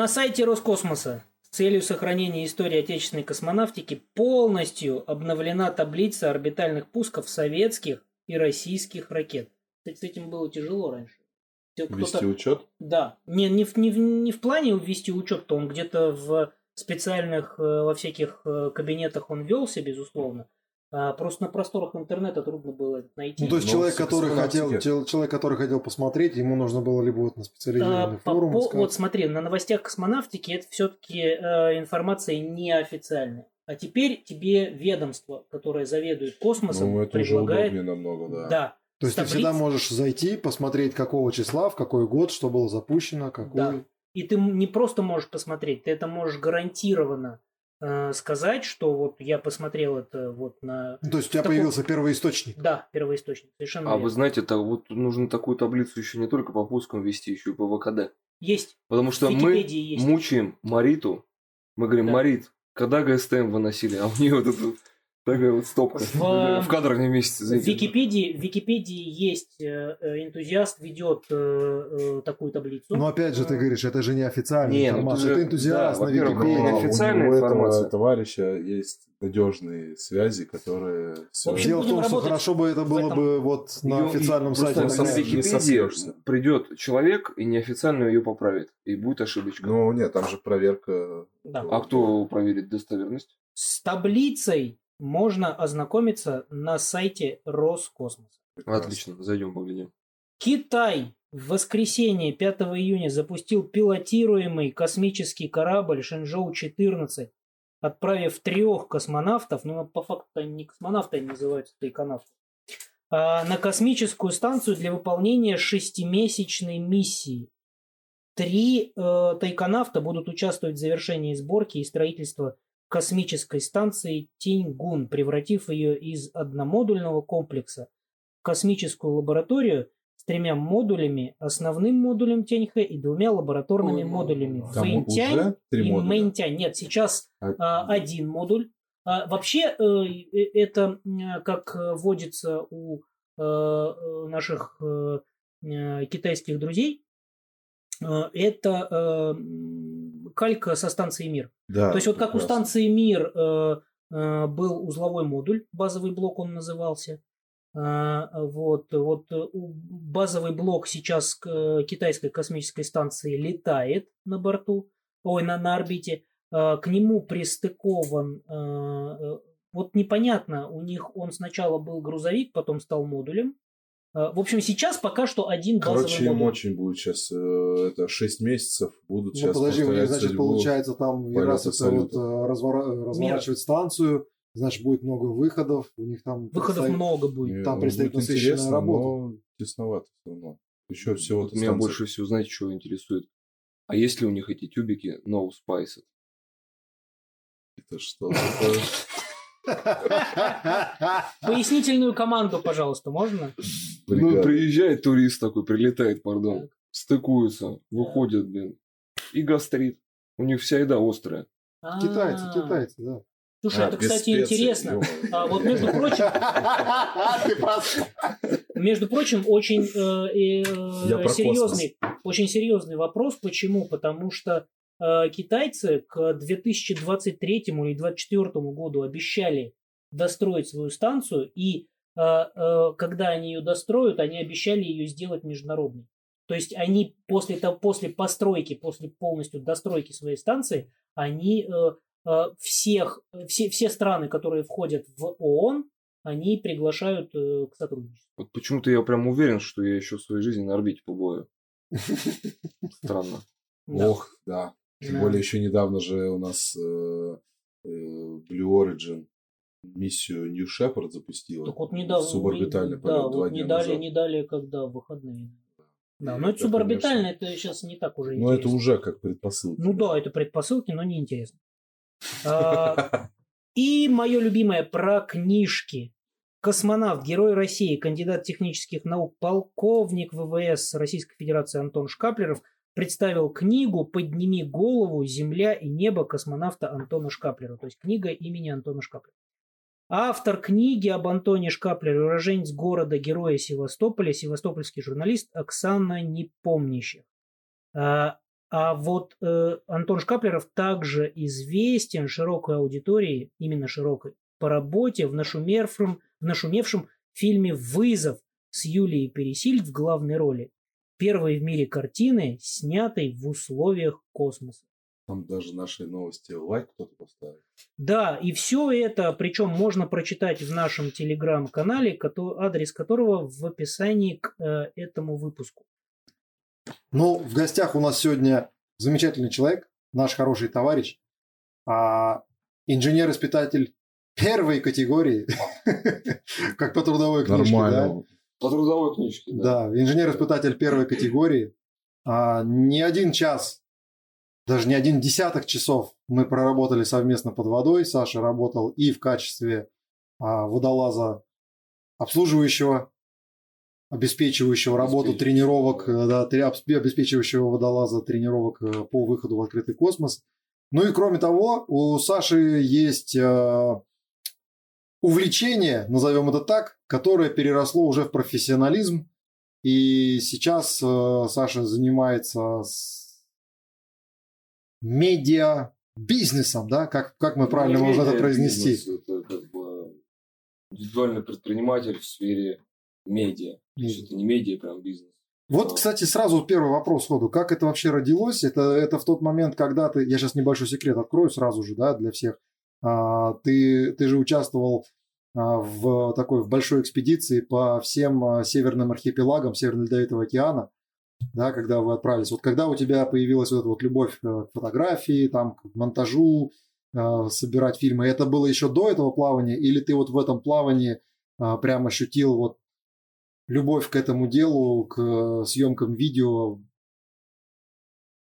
На сайте Роскосмоса с целью сохранения истории отечественной космонавтики полностью обновлена таблица орбитальных пусков советских и российских ракет. Кстати, с этим было тяжело раньше. Вести учет? Да. Не, не, в, не, в, не в плане ввести учет, то он где-то в специальных, э, во всяких э, кабинетах он велся, безусловно. А просто на просторах интернета трудно было найти. Ну, то есть Ну, человек, который хотел, человек, который хотел посмотреть, ему нужно было либо вот на А, специализированный по- форум по- вот смотри, на новостях космонавтики это все-таки информация неофициальная. А теперь тебе ведомство, которое заведует космосом, Ну, это уже предлагает... удобнее намного, да. Да. То есть с ты всегда таблиц- можешь зайти, посмотреть, какого числа, в какой год, что было запущено, какой. Да. И ты не просто можешь посмотреть, ты это можешь гарантированно э, сказать, что вот я посмотрел это вот на... То есть у тебя Такой- появился первоисточник. Да, первоисточник, совершенно А верно. вы знаете, так вот нужно такую таблицу еще не только по пускам вести, еще и по ВКД. Есть. Потому что мы есть. мучаем Мариту. Мы говорим, Да. Марит, когда ГСТМ выносили? А у нее вот эта такая вот стопка. В- В кадрах не вместе. В Википедии, в Википедии есть э, э, энтузиаст ведет э, такую таблицу. Но опять же, ты говоришь, это же не официальная Не, ну ты информация, же- это энтузиаст да, на Википедии. ну, Но официальная у этого товарища есть надежные связи, которые всё- В общем, Дело в том, что хорошо бы это было этом. бы вот на Её- официальном просто сайте. на написано. не Википедии придет человек и неофициально ее поправит. И будет ошибочка. Ну, нет, там же проверка. Да. А кто проверит достоверность? С таблицей можно ознакомиться на сайте Роскосмоса. Отлично, зайдем поглядим. Китай в воскресенье 5 июня запустил пилотируемый космический корабль Шэньчжоу-14, отправив трех космонавтов, ну по факту они не космонавты, они называются тайконавты, а, на космическую станцию для выполнения шестимесячной миссии. Три э, тайконавта будут участвовать в завершении сборки и строительства космической станции Тиньгун, превратив ее из одномодульного комплекса в космическую лабораторию с тремя модулями, основным модулем Тяньхэ и двумя лабораторными Ой, модулями Там Фэйнтянь уже три и модуля. Мэнтянь. Нет, сейчас А- а, один модуль. А, вообще э, э, это как водится у э, наших китайских друзей, это э, м, калька со станции Мир. Да, То есть вот как у прекрасно. станции Мир э, э, был узловой модуль, базовый блок он назывался. Вот, вот у- базовый блок сейчас к китайской космической станции летает на борту, ой, на, на орбите. К нему пристыкован, вот непонятно, у них он сначала был грузовик, потом стал модулем. А, В общем, сейчас пока что один базовый Короче, им модуль. очень будет сейчас, это 6 месяцев будут Ну сейчас подожди, у них, повторять значит, судьбу. получается там раз это вот э, развора- разворачивать станцию, значит, будет много выходов, у них там Выходов предстоит- много будет. Там ну, предстоит будет насыщенная работа. но тесновато все равно. Еще всего Вот меня больше всего, знаете, что интересует? А есть ли у них эти тюбики No Spice? Это что? Пояснительную команду, пожалуйста, можно? Ну, бригада. приезжает турист такой, прилетает, пардон, Так. стыкуются, выходят, блин, и гастрит. У них вся еда острая. Китайцы, А, китайцы, да. Слушай, А, это, кстати, специй, интересно. А вот между прочим, между прочим, очень э, э, серьезный, очень серьезный вопрос. Почему? Потому что э, китайцы к 2023 или 2024 году обещали достроить свою станцию, и когда они ее достроят, они обещали ее сделать международной. То есть они после, того, после постройки, после полностью достройки своей станции, они э, э, всех, все, все страны, которые входят в ООН, они приглашают э, к сотрудничеству. Вот почему-то я прям уверен, что я еще в своей жизни на орбите побою. Странно. Ох, да. Тем более еще недавно же у нас э, э, Blue Origin миссию New Shepard запустила. Так вот недавно. Суборбитальный да, полет вот два не дня дали, назад. не дали, когда выходные. Да, но это это, суборбитально, это сейчас не так уже Ну, это интересно. уже как предпосылка. Ну да, это предпосылки, но не интересно. А, И мое любимое про книжки. Космонавт, герой России, кандидат технических наук, полковник ВВС Российской Федерации Антон Шкаплеров представил книгу «Подними голову. Земля и небо» космонавта Антона Шкаплера. То есть книга имени Антона Шкаплера. Автор книги об Антоне Шкаплере, уроженец города-героя Севастополя, севастопольский журналист Оксана Непомнящих. А, А вот э, Антон Шкаплеров также известен широкой аудитории, именно широкой, по работе в нашумевшем, в нашумевшем фильме «Вызов» с Юлией Пересильд в главной роли. Первой в мире картины, снятой в условиях космоса. Там даже наши новости лайк кто-то поставил. Да, и все это, причем можно прочитать в нашем телеграм-канале, адрес которого в описании к э, этому выпуску. Ну, в гостях у нас сегодня замечательный человек, наш хороший товарищ, а, инженер-испытатель первой категории, как по трудовой книжке, да? По трудовой книжке, да. Да, инженер-испытатель первой категории. А, не один час, даже не один десяток часов мы проработали совместно под водой. Саша работал и в качестве а, водолаза обслуживающего обеспечивающего работу тренировок, э, да, обеспечивающего водолаза тренировок э, по выходу в открытый космос. Ну и кроме того, у Саши есть э, увлечение, назовем это так, которое переросло уже в профессионализм. И сейчас Саша занимается с медиа бизнесом, да, как, как мы правильно ну, можем это произнести? это как бы индивидуальный предприниматель в сфере медиа. То есть это не медиа, прям бизнес. Вот, кстати, сразу первый вопрос ходу. Как это вообще родилось? Это, это в тот момент, когда ты... Я сейчас небольшой секрет открою сразу же, да, для всех. А, ты, ты же участвовал а, в такой в большой экспедиции по всем а, северным архипелагам Северно-Ледовитого океана, да, когда вы отправились. Вот когда у тебя появилась вот эта вот любовь э, к фотографии, там, к монтажу, а, собирать фильмы, это было еще до этого плавания, или ты вот в этом плавании прям ощутил вот любовь к этому делу, к э, съемкам видео?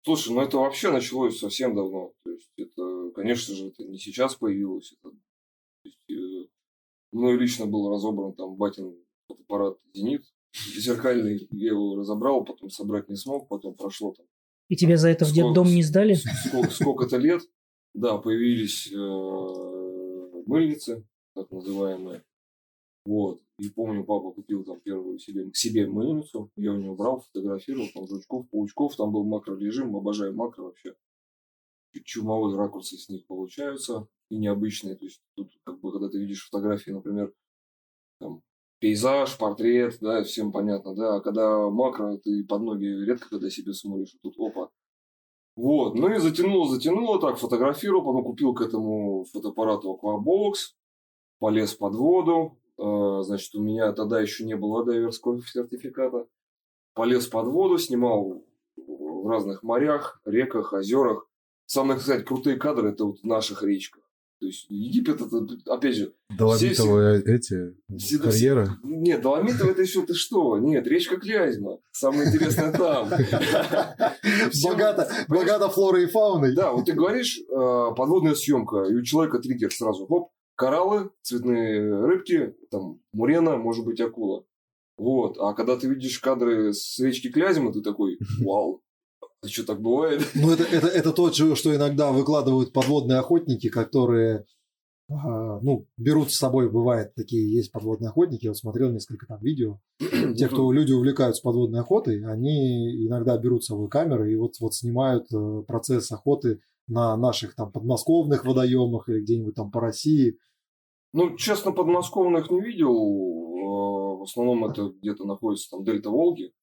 Слушай, ну это вообще началось совсем давно. То есть это, конечно же, это не сейчас появилось. Это, то есть, э, мною лично был разобран там батин фотоаппарат «Зенит», зеркальный, я его разобрал, потом собрать не смог, потом прошло там. И тебя за это в детдом не сдали? Сколько, сколько-то лет, да, появились э, мыльницы, так называемые. Вот. И помню, папа купил там первую себе, себе мыльницу. Я у него брал, фотографировал, там жучков, паучков. Там был макрорежим, обожаю макро вообще. Чумовые ракурсы с них получаются и необычные. То есть тут, как бы, когда ты видишь фотографии, например, там, пейзаж, портрет, да, всем понятно, да. А когда макро, ты под ноги редко когда себе смотришь, тут опа. Вот, ну и затянуло, затянуло, так, фотографировал, потом купил к этому фотоаппарату Aquabox, полез под воду, а, значит, у меня тогда еще не было дайверского сертификата. Полез под воду, снимал в разных морях, реках, озерах. Самые, кстати, крутые кадры это вот в наших речках. То есть Египет это, опять же... Доломитовые все, эти все, карьеры? Все, нет, Доломитово это еще ты что? Нет, речка Клязьма. Самое интересное там. Богато, богато флорой и фауной. Да, вот ты говоришь, а, подводная съемка, и у человека триггер сразу, хоп, кораллы, цветные рыбки, там, мурена, может быть, акула. Вот. А когда ты видишь кадры с речки Клязьма, ты такой, вау, что так бывает? Ну, это, это, это то, что иногда выкладывают подводные охотники, которые ну, берут с собой, бывает, такие есть подводные охотники, я вот смотрел несколько там видео, те, кто люди увлекаются подводной охотой, они иногда берут с собой камеры и вот, вот снимают э, процесс охоты на наших там подмосковных водоемах или где-нибудь там по России. Ну, честно, подмосковных не видел. А, в основном это где-то находится там дельта Волги.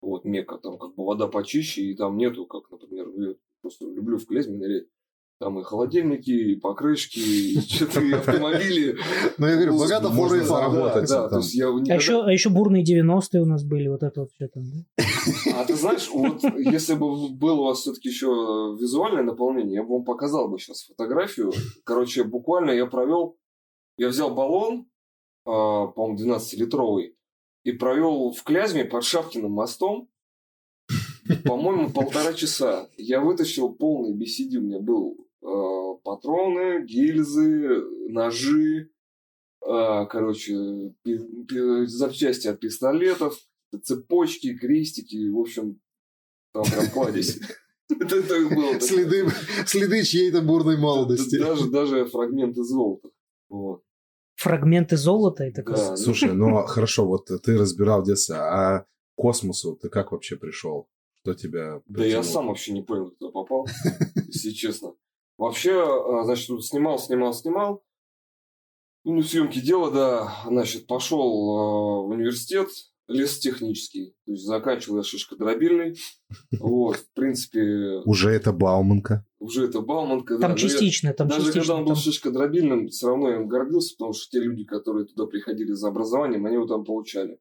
Вот, Мека, там как бы вода почище, и там нету, как, например, я просто люблю в Клязьме нырять. Там и холодильники, и покрышки, и что-то и автомобили. Ну, я говорю, богато можно заработать. Да, то есть я никогда... а, еще, а бурные 90-е у нас были, вот это вот все там, да? А ты знаешь, вот если бы было у вас все-таки еще визуальное наполнение, я бы вам показал бы сейчас фотографию. Короче, буквально я провел, я взял баллон, а, по-моему, 12-литровый, и провел в Клязьме под Шапкиным мостом, по-моему, полтора часа. Я вытащил полный BCD, у меня был Э, патроны, гильзы, ножи, э, короче, запчасти от пистолетов, цепочки, крестики, в общем, там прям кладезь. Следы, следы чьей-то бурной молодости. Даже, даже фрагменты золота. Вот. Фрагменты золота? Это да. Слушай, ну хорошо, вот ты разбирал детство, а космосу ты как вообще пришел? Кто тебя Да я сам вообще не понял, кто попал, если честно. Вообще, а, значит, снимал, снимал, снимал. Ну, съемки дело, да. Значит, пошел а, в университет, лесотехнический. То есть заканчивал я шишкодробильный. Вот, в принципе, Уже это Бауманка. уже это Бауманка. да. Там я- частично, там Даже когда частично. он был там- шишкодробильным, все равно я им гордился, потому что те люди, которые туда приходили за образованием, они его там получали.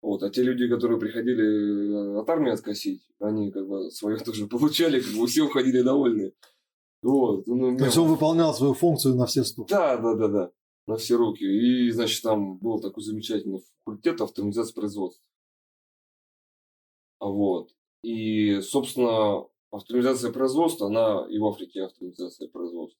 Вот. А те люди, которые приходили э, от армии откосить, они как бы свое тоже получали, как бы все уходили довольны. Вот. Ну, То есть он выполнял свою функцию на все сто. Да, да, да, да. На все руки. И, значит, там был такой замечательный факультет автоматизации производства. А Вот. И, собственно, автоматизация производства, она и в Африке автоматизация производства.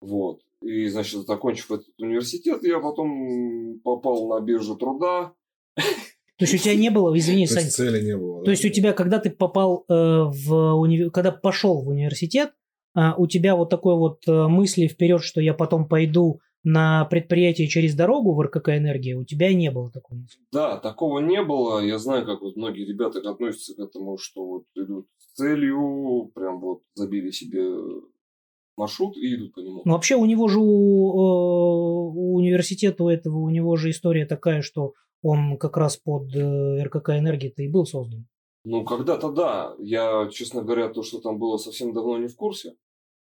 Вот. И, значит, закончив этот университет, я потом попал на биржу труда. То есть у тебя не было, извини, То Сань, есть цели не было. то да? есть у тебя, когда ты попал э, в уни- когда пошел в университет, а, у тебя вот такой вот э, мысли вперед, что я потом пойду на предприятие через дорогу в РКК «Энергия», у тебя не было мысли. Да, такого не было. Я знаю, как вот многие ребята относятся к этому, что вот идут с целью, прям вот забили себе маршрут и идут по нему. Ну, вообще у него же, у, э, у университета у этого, у него же история такая, что он как раз под э, РКК «Энергия»-то и был создан. Ну, когда-то да. Я, честно говоря, то, что там было совсем давно не в курсе.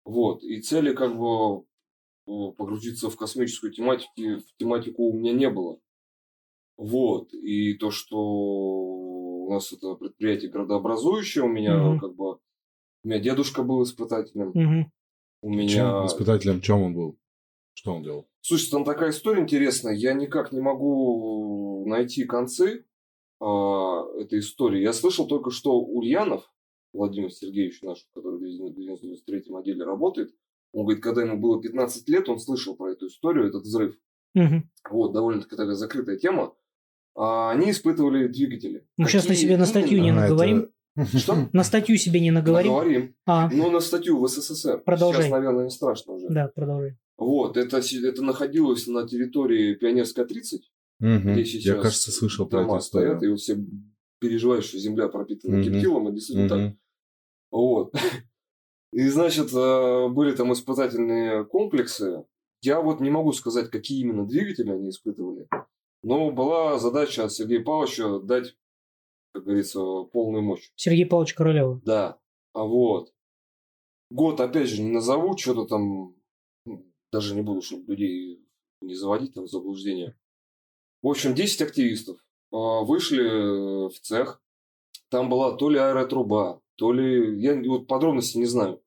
Вот. И цели как бы погрузиться в космическую тематику, в тематику у меня не было. Вот. И то, что у нас это предприятие градообразующее, у меня Мгм. как бы... У меня дедушка был испытателем. Мгм. У Чем? меня... Испытателем чем он был? Что он делал? Слушай, там такая история интересная. Я никак не могу найти концы а, этой истории. Я слышал только, что Ульянов, Владимир Сергеевич наш, который в 93-м отделе работает, он говорит, когда ему было 15 лет, он слышал про эту историю, этот взрыв. Мгм. Вот, довольно-таки такая закрытая тема. А они испытывали двигатели. Ну, сейчас мы Какие себе на статью не? А, это- наговорим. Что? На статью себе не наговорим. Наговорим. А, Ну, на статью в СССР. Продолжай. Сейчас, наверное, не страшно уже. да, продолжай. Вот, это, это находилось на территории Пионерская 30, Мгм. где сейчас Я, кажется, слышал про эту историю. стоят, и все переживают, что земля пропитана Мгм. гептилом, и действительно так. Мгм. Вот. И, значит, э, были там испытательные комплексы. Я вот не могу сказать, какие именно двигатели они испытывали. Но была задача от Сергея Павловича дать, как говорится, полную мощь. Сергей Павлович Королева. Да. А вот. Год, опять же, не назову, что-то там, ну, даже не буду, чтобы людей не заводить там в заблуждение. В общем, 10 активистов а, вышли в цех. Там была то ли аэротруба, то ли... Я вот подробности не знаю.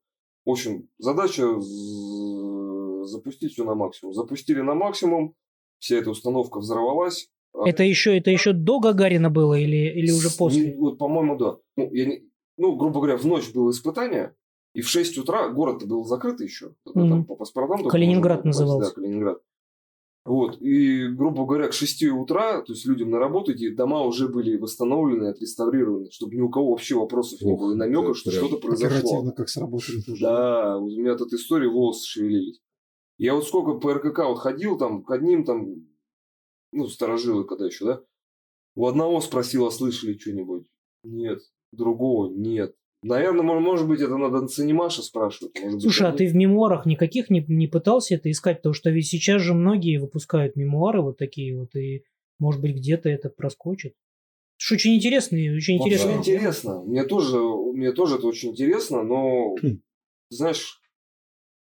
В общем, задача запустить все на максимум. Запустили на максимум, вся эта установка взорвалась. А Это еще, это еще до Гагарина было или, или уже после? не- вот, по-моему, да. Ну, я не- ну, грубо говоря, в ночь было испытание, и в 6 утра город был закрыт еще. Мгм. там по паспортам Калининград назывался. Да, Калининград. Вот. И, грубо говоря, к 6 утра, то есть людям на работу идти, дома уже были восстановлены, отреставрированы, чтобы ни у кого вообще вопросов не Ох, было и намека, что что-то произошло. Оперативно как сработали. Да, вот у меня от этой истории волосы шевелились. Я вот сколько по РКК вот ходил там к одним там, ну, сторожилы когда еще, да? У одного спросил, а слышали что-нибудь? Нет. Другого нет. Наверное, мо- может быть, это надо Ценимаша спрашивать. Может быть, Слушай, а они- ты в мемуарах никаких не, не пытался это искать? Потому что ведь сейчас же многие выпускают мемуары вот такие вот, и может быть где-то это проскочит. Что очень интересно, и очень интересно. интересно. Мне тоже, мне тоже это очень интересно, но, Хм. знаешь,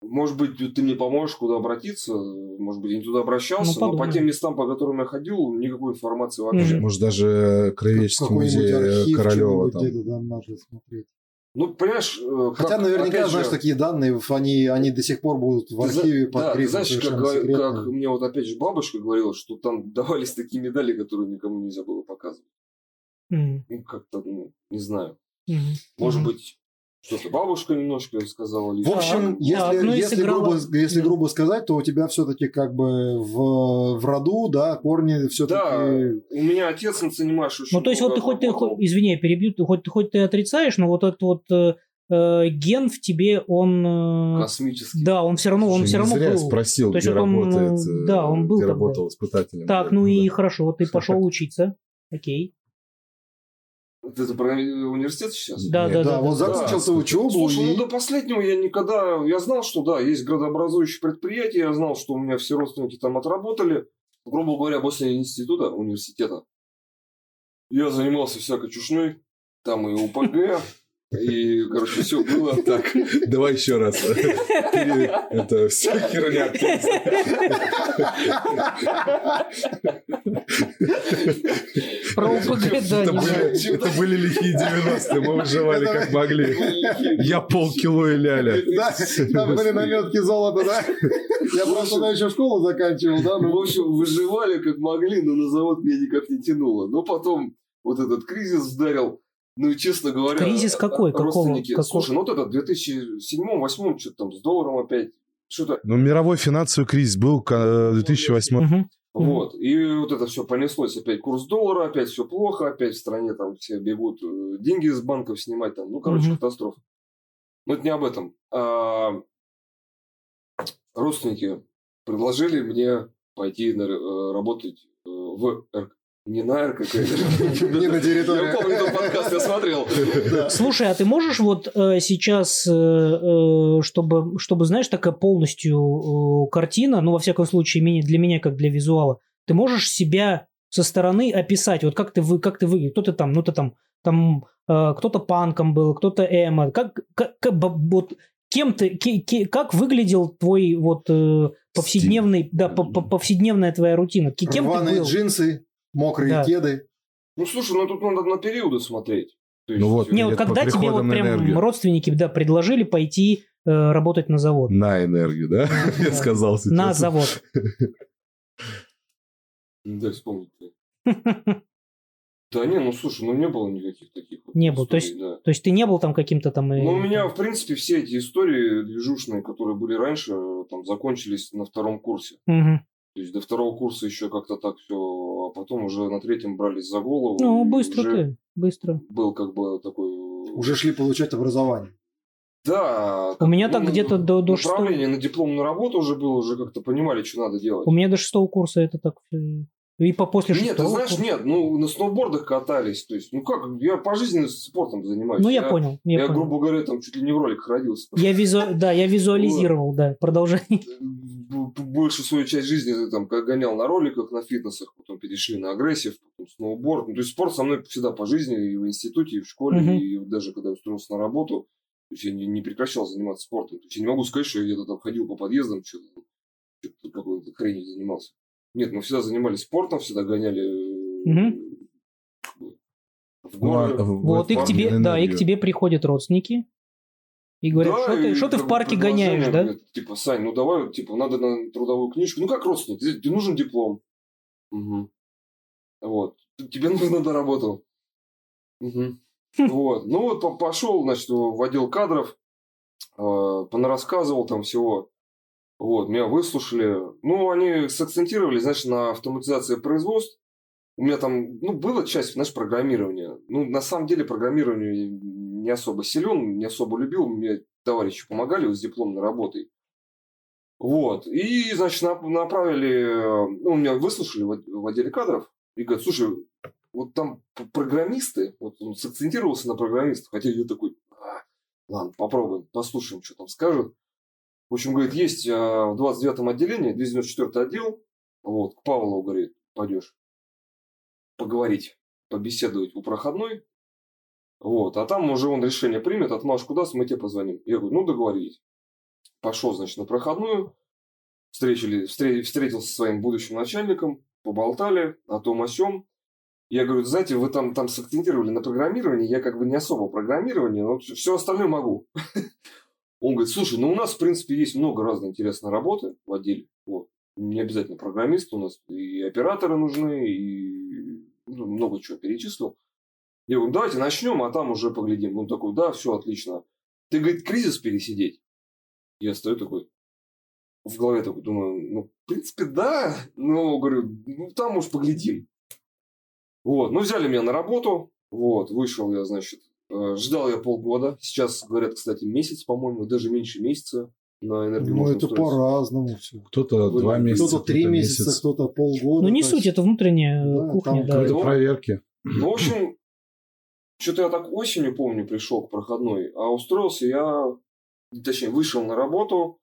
может быть, ты мне поможешь, куда обратиться. Может быть, я не туда обращался, Ну, но по тем местам, по которым я ходил, никакой информации вообще. Может, даже Краеведческий Какой-нибудь музей архив, Королева там. где-то там надо смотреть. Ну, понимаешь, э, Хотя как- наверняка, опять же, знаешь, такие данные, они, они до сих пор будут в ты архиве под да, ты знаешь, как, как мне вот опять же бабушка говорила, что там давались такие медали, которые никому нельзя было показывать. Мгм. Ну, как-то, ну, не знаю. Мгм. Может Мгм. быть, что-то бабушка немножко сказала. В лишнего. общем, Так, если, и если, сыграла- грубо, если Да. грубо сказать, то у тебя все-таки как бы в, в роду, да, корни все-таки... Да, у меня отец на Ценимаш очень Ну, то есть, вот ты хоть ты, хоть- извини, я перебью, ты хоть, хоть ты отрицаешь, но вот этот вот э, э, ген в тебе, он... э, Космический. да, он все равно, он Слушай, все равно зря я был. спросил, То есть где он, работает, да, он был где работал испытателем. Так, Да, ну и да. хорошо, ты пошел учиться. Окей. Это про университет сейчас? Да, Нет, да, да, да. вот да. закончил ты учебу Слушай, и... ну до последнего я никогда... Я знал, что да, есть градообразующие предприятия, я знал, что у меня все родственники там отработали. Грубо говоря, после института, университета, я занимался всякой чушней. Там и УПГ, и, короче, все было. Так, давай еще раз. Это все херня. Про УПГ, да, Это были- лихие 90-е, мы выживали как могли. Я полкило и ляля. Да, там были наметки золота, да? Я просто тогда еще школу заканчивал, да? Ну, в общем, выживали как могли, но на завод меня никак не тянуло. Но потом вот этот кризис вдарил. Ну и честно говоря, Кризис какой? Какого? родственники. Какого? Слушай, ну вот этот 2007-2008, что-то там с долларом опять, что-то. Ну, мировой финансовый кризис был э, 2008 Мгм. Мгм. Вот. И вот это все понеслось. Опять курс доллара, опять все плохо, опять в стране там все бегут э, деньги из банков снимать. Там. Ну, короче, Мгм. катастрофа. Но это не об этом. А, родственники предложили мне пойти на, э, работать э, в РК. Не на РКК. Не на территории. Я помню этот подкаст, я смотрел. Слушай, а ты можешь вот э, сейчас, э, э, чтобы, чтобы, знаешь, такая полностью картина, ну, во всяком случае, для меня, как для визуала, ты можешь себя со стороны описать, вот как ты, вы, как ты выглядишь, кто ты там, ну, ты там, там кто-то панком был, кто-то эмо, как, как, вот кем ты, как выглядел твой вот повседневный, да, по- по- повседневная твоя рутина, Ке- кем ты Рваные был? джинсы, мокрые Да. кеды. Ну, слушай, ну тут надо на периоды смотреть. То есть, Ну вот. Не, вот когда тебе вот прям энергию. родственники, да, предложили пойти э, работать на завод. на энергию, да? Я сказал сейчас. На завод. Не дай вспомнить. Да не, ну слушай, ну не было никаких таких вот Не было, то историй, да. То есть ты не был там каким-то там... э, Ну, у меня, в принципе, все эти истории движушные, которые были раньше, там, закончились на втором курсе. Мгм. То есть до второго курса еще как-то так все, а потом уже на третьем брались за голову. Ну, быстро ты, быстро. Был как бы такой... Уже шли получать образование. Да. У меня ну, так где-то до, до шестого... Направление на дипломную работу уже было, уже как-то понимали, что надо делать. У меня до шестого курса это так... э, И по после Нет, ты шестого знаешь, курса. нет, ну на сноубордах катались, то есть, ну как, я по жизни спортом занимаюсь. Ну, я, понял, я, Я, понял. грубо говоря, там чуть ли не в роликах родился. Я визу... Да, я визуализировал, да, б- Большую свою часть жизни ты там гонял на роликах, на фитнесах, потом перешли на агрессив, потом сноуборд. Ну, то есть спорт со мной всегда по жизни, и в институте, и в школе, и даже когда устроился на работу. То есть я не, не прекращал заниматься спортом. То есть я не могу сказать, что я где-то там ходил по подъездам, что-то, что-то какой-то хренью занимался. Нет, мы всегда занимались спортом, всегда гоняли Мгм. в Ну, а горы. в- Вот, и к тебе, да, и к тебе приходят родственники и говорят, Да, что ты, и что ты в парке гоняешь, да? говорят, Типа, Сань, ну давай, типа, надо на трудовую книжку. Ну, как родственник, тебе тебе нужен диплом. Мгм. Вот. Тебе нужно на работу. Хм. Вот. Ну, вот по- пошел, значит, в отдел кадров, э, понарассказывал там всего. Вот, меня выслушали. Ну, они сакцентировали, знаешь, на автоматизации производств. У меня там, ну, была часть, знаешь, программирования. Ну, на самом деле, программирование не особо силен, не особо любил. Мне товарищи помогали с дипломной работой. Вот. И, значит, нап- направили, ну, меня выслушали в, от- в отделе кадров. И говорят, слушай, вот там программисты, вот он сакцентировался на программистах, хотя я такой, «А, ладно, попробуем, послушаем, что там скажут. В общем, говорит, есть а, в 29-м отделении, 294 отдел, вот, к Павлову, говорит, пойдешь поговорить, побеседовать у проходной, вот, а там уже он решение примет, отмашку даст, мы тебе позвоним. Я говорю, ну, договорились. Пошел, значит, на проходную, встретили, встре- встретился со своим будущим начальником, поболтали о том о сём. Я говорю, знаете, вы там, там сакцентировали на программировании, я как бы не особо программирование, но все остальное могу. Он говорит, слушай, ну у нас, в принципе, есть много разной интересной работы в отделе. Вот. Не обязательно программист, у нас и операторы нужны, и ну, много чего перечислил. Я говорю, давайте начнем, а там уже поглядим. Он такой, да, все отлично. Ты, говорит, кризис пересидеть? Я стою такой, в голове такой думаю, ну, в принципе, да. Ну, говорю, ну, там уж поглядим. Вот, ну, взяли меня на работу. Вот, вышел я, значит, ждал я полгода. Сейчас, говорят, кстати, месяц, по-моему, даже меньше месяца на энергию. Ну, это по-разному все. Кто-то Вы- два месяца, Кто-то три месяца, кто-то полгода. Ну, не суть, есть- это внутренняя Да, кухня, там да. Какие-то Ну, проверки. Ну, в общем, Что-то я так осенью, помню, пришел к проходной, а устроился я, точнее, вышел на работу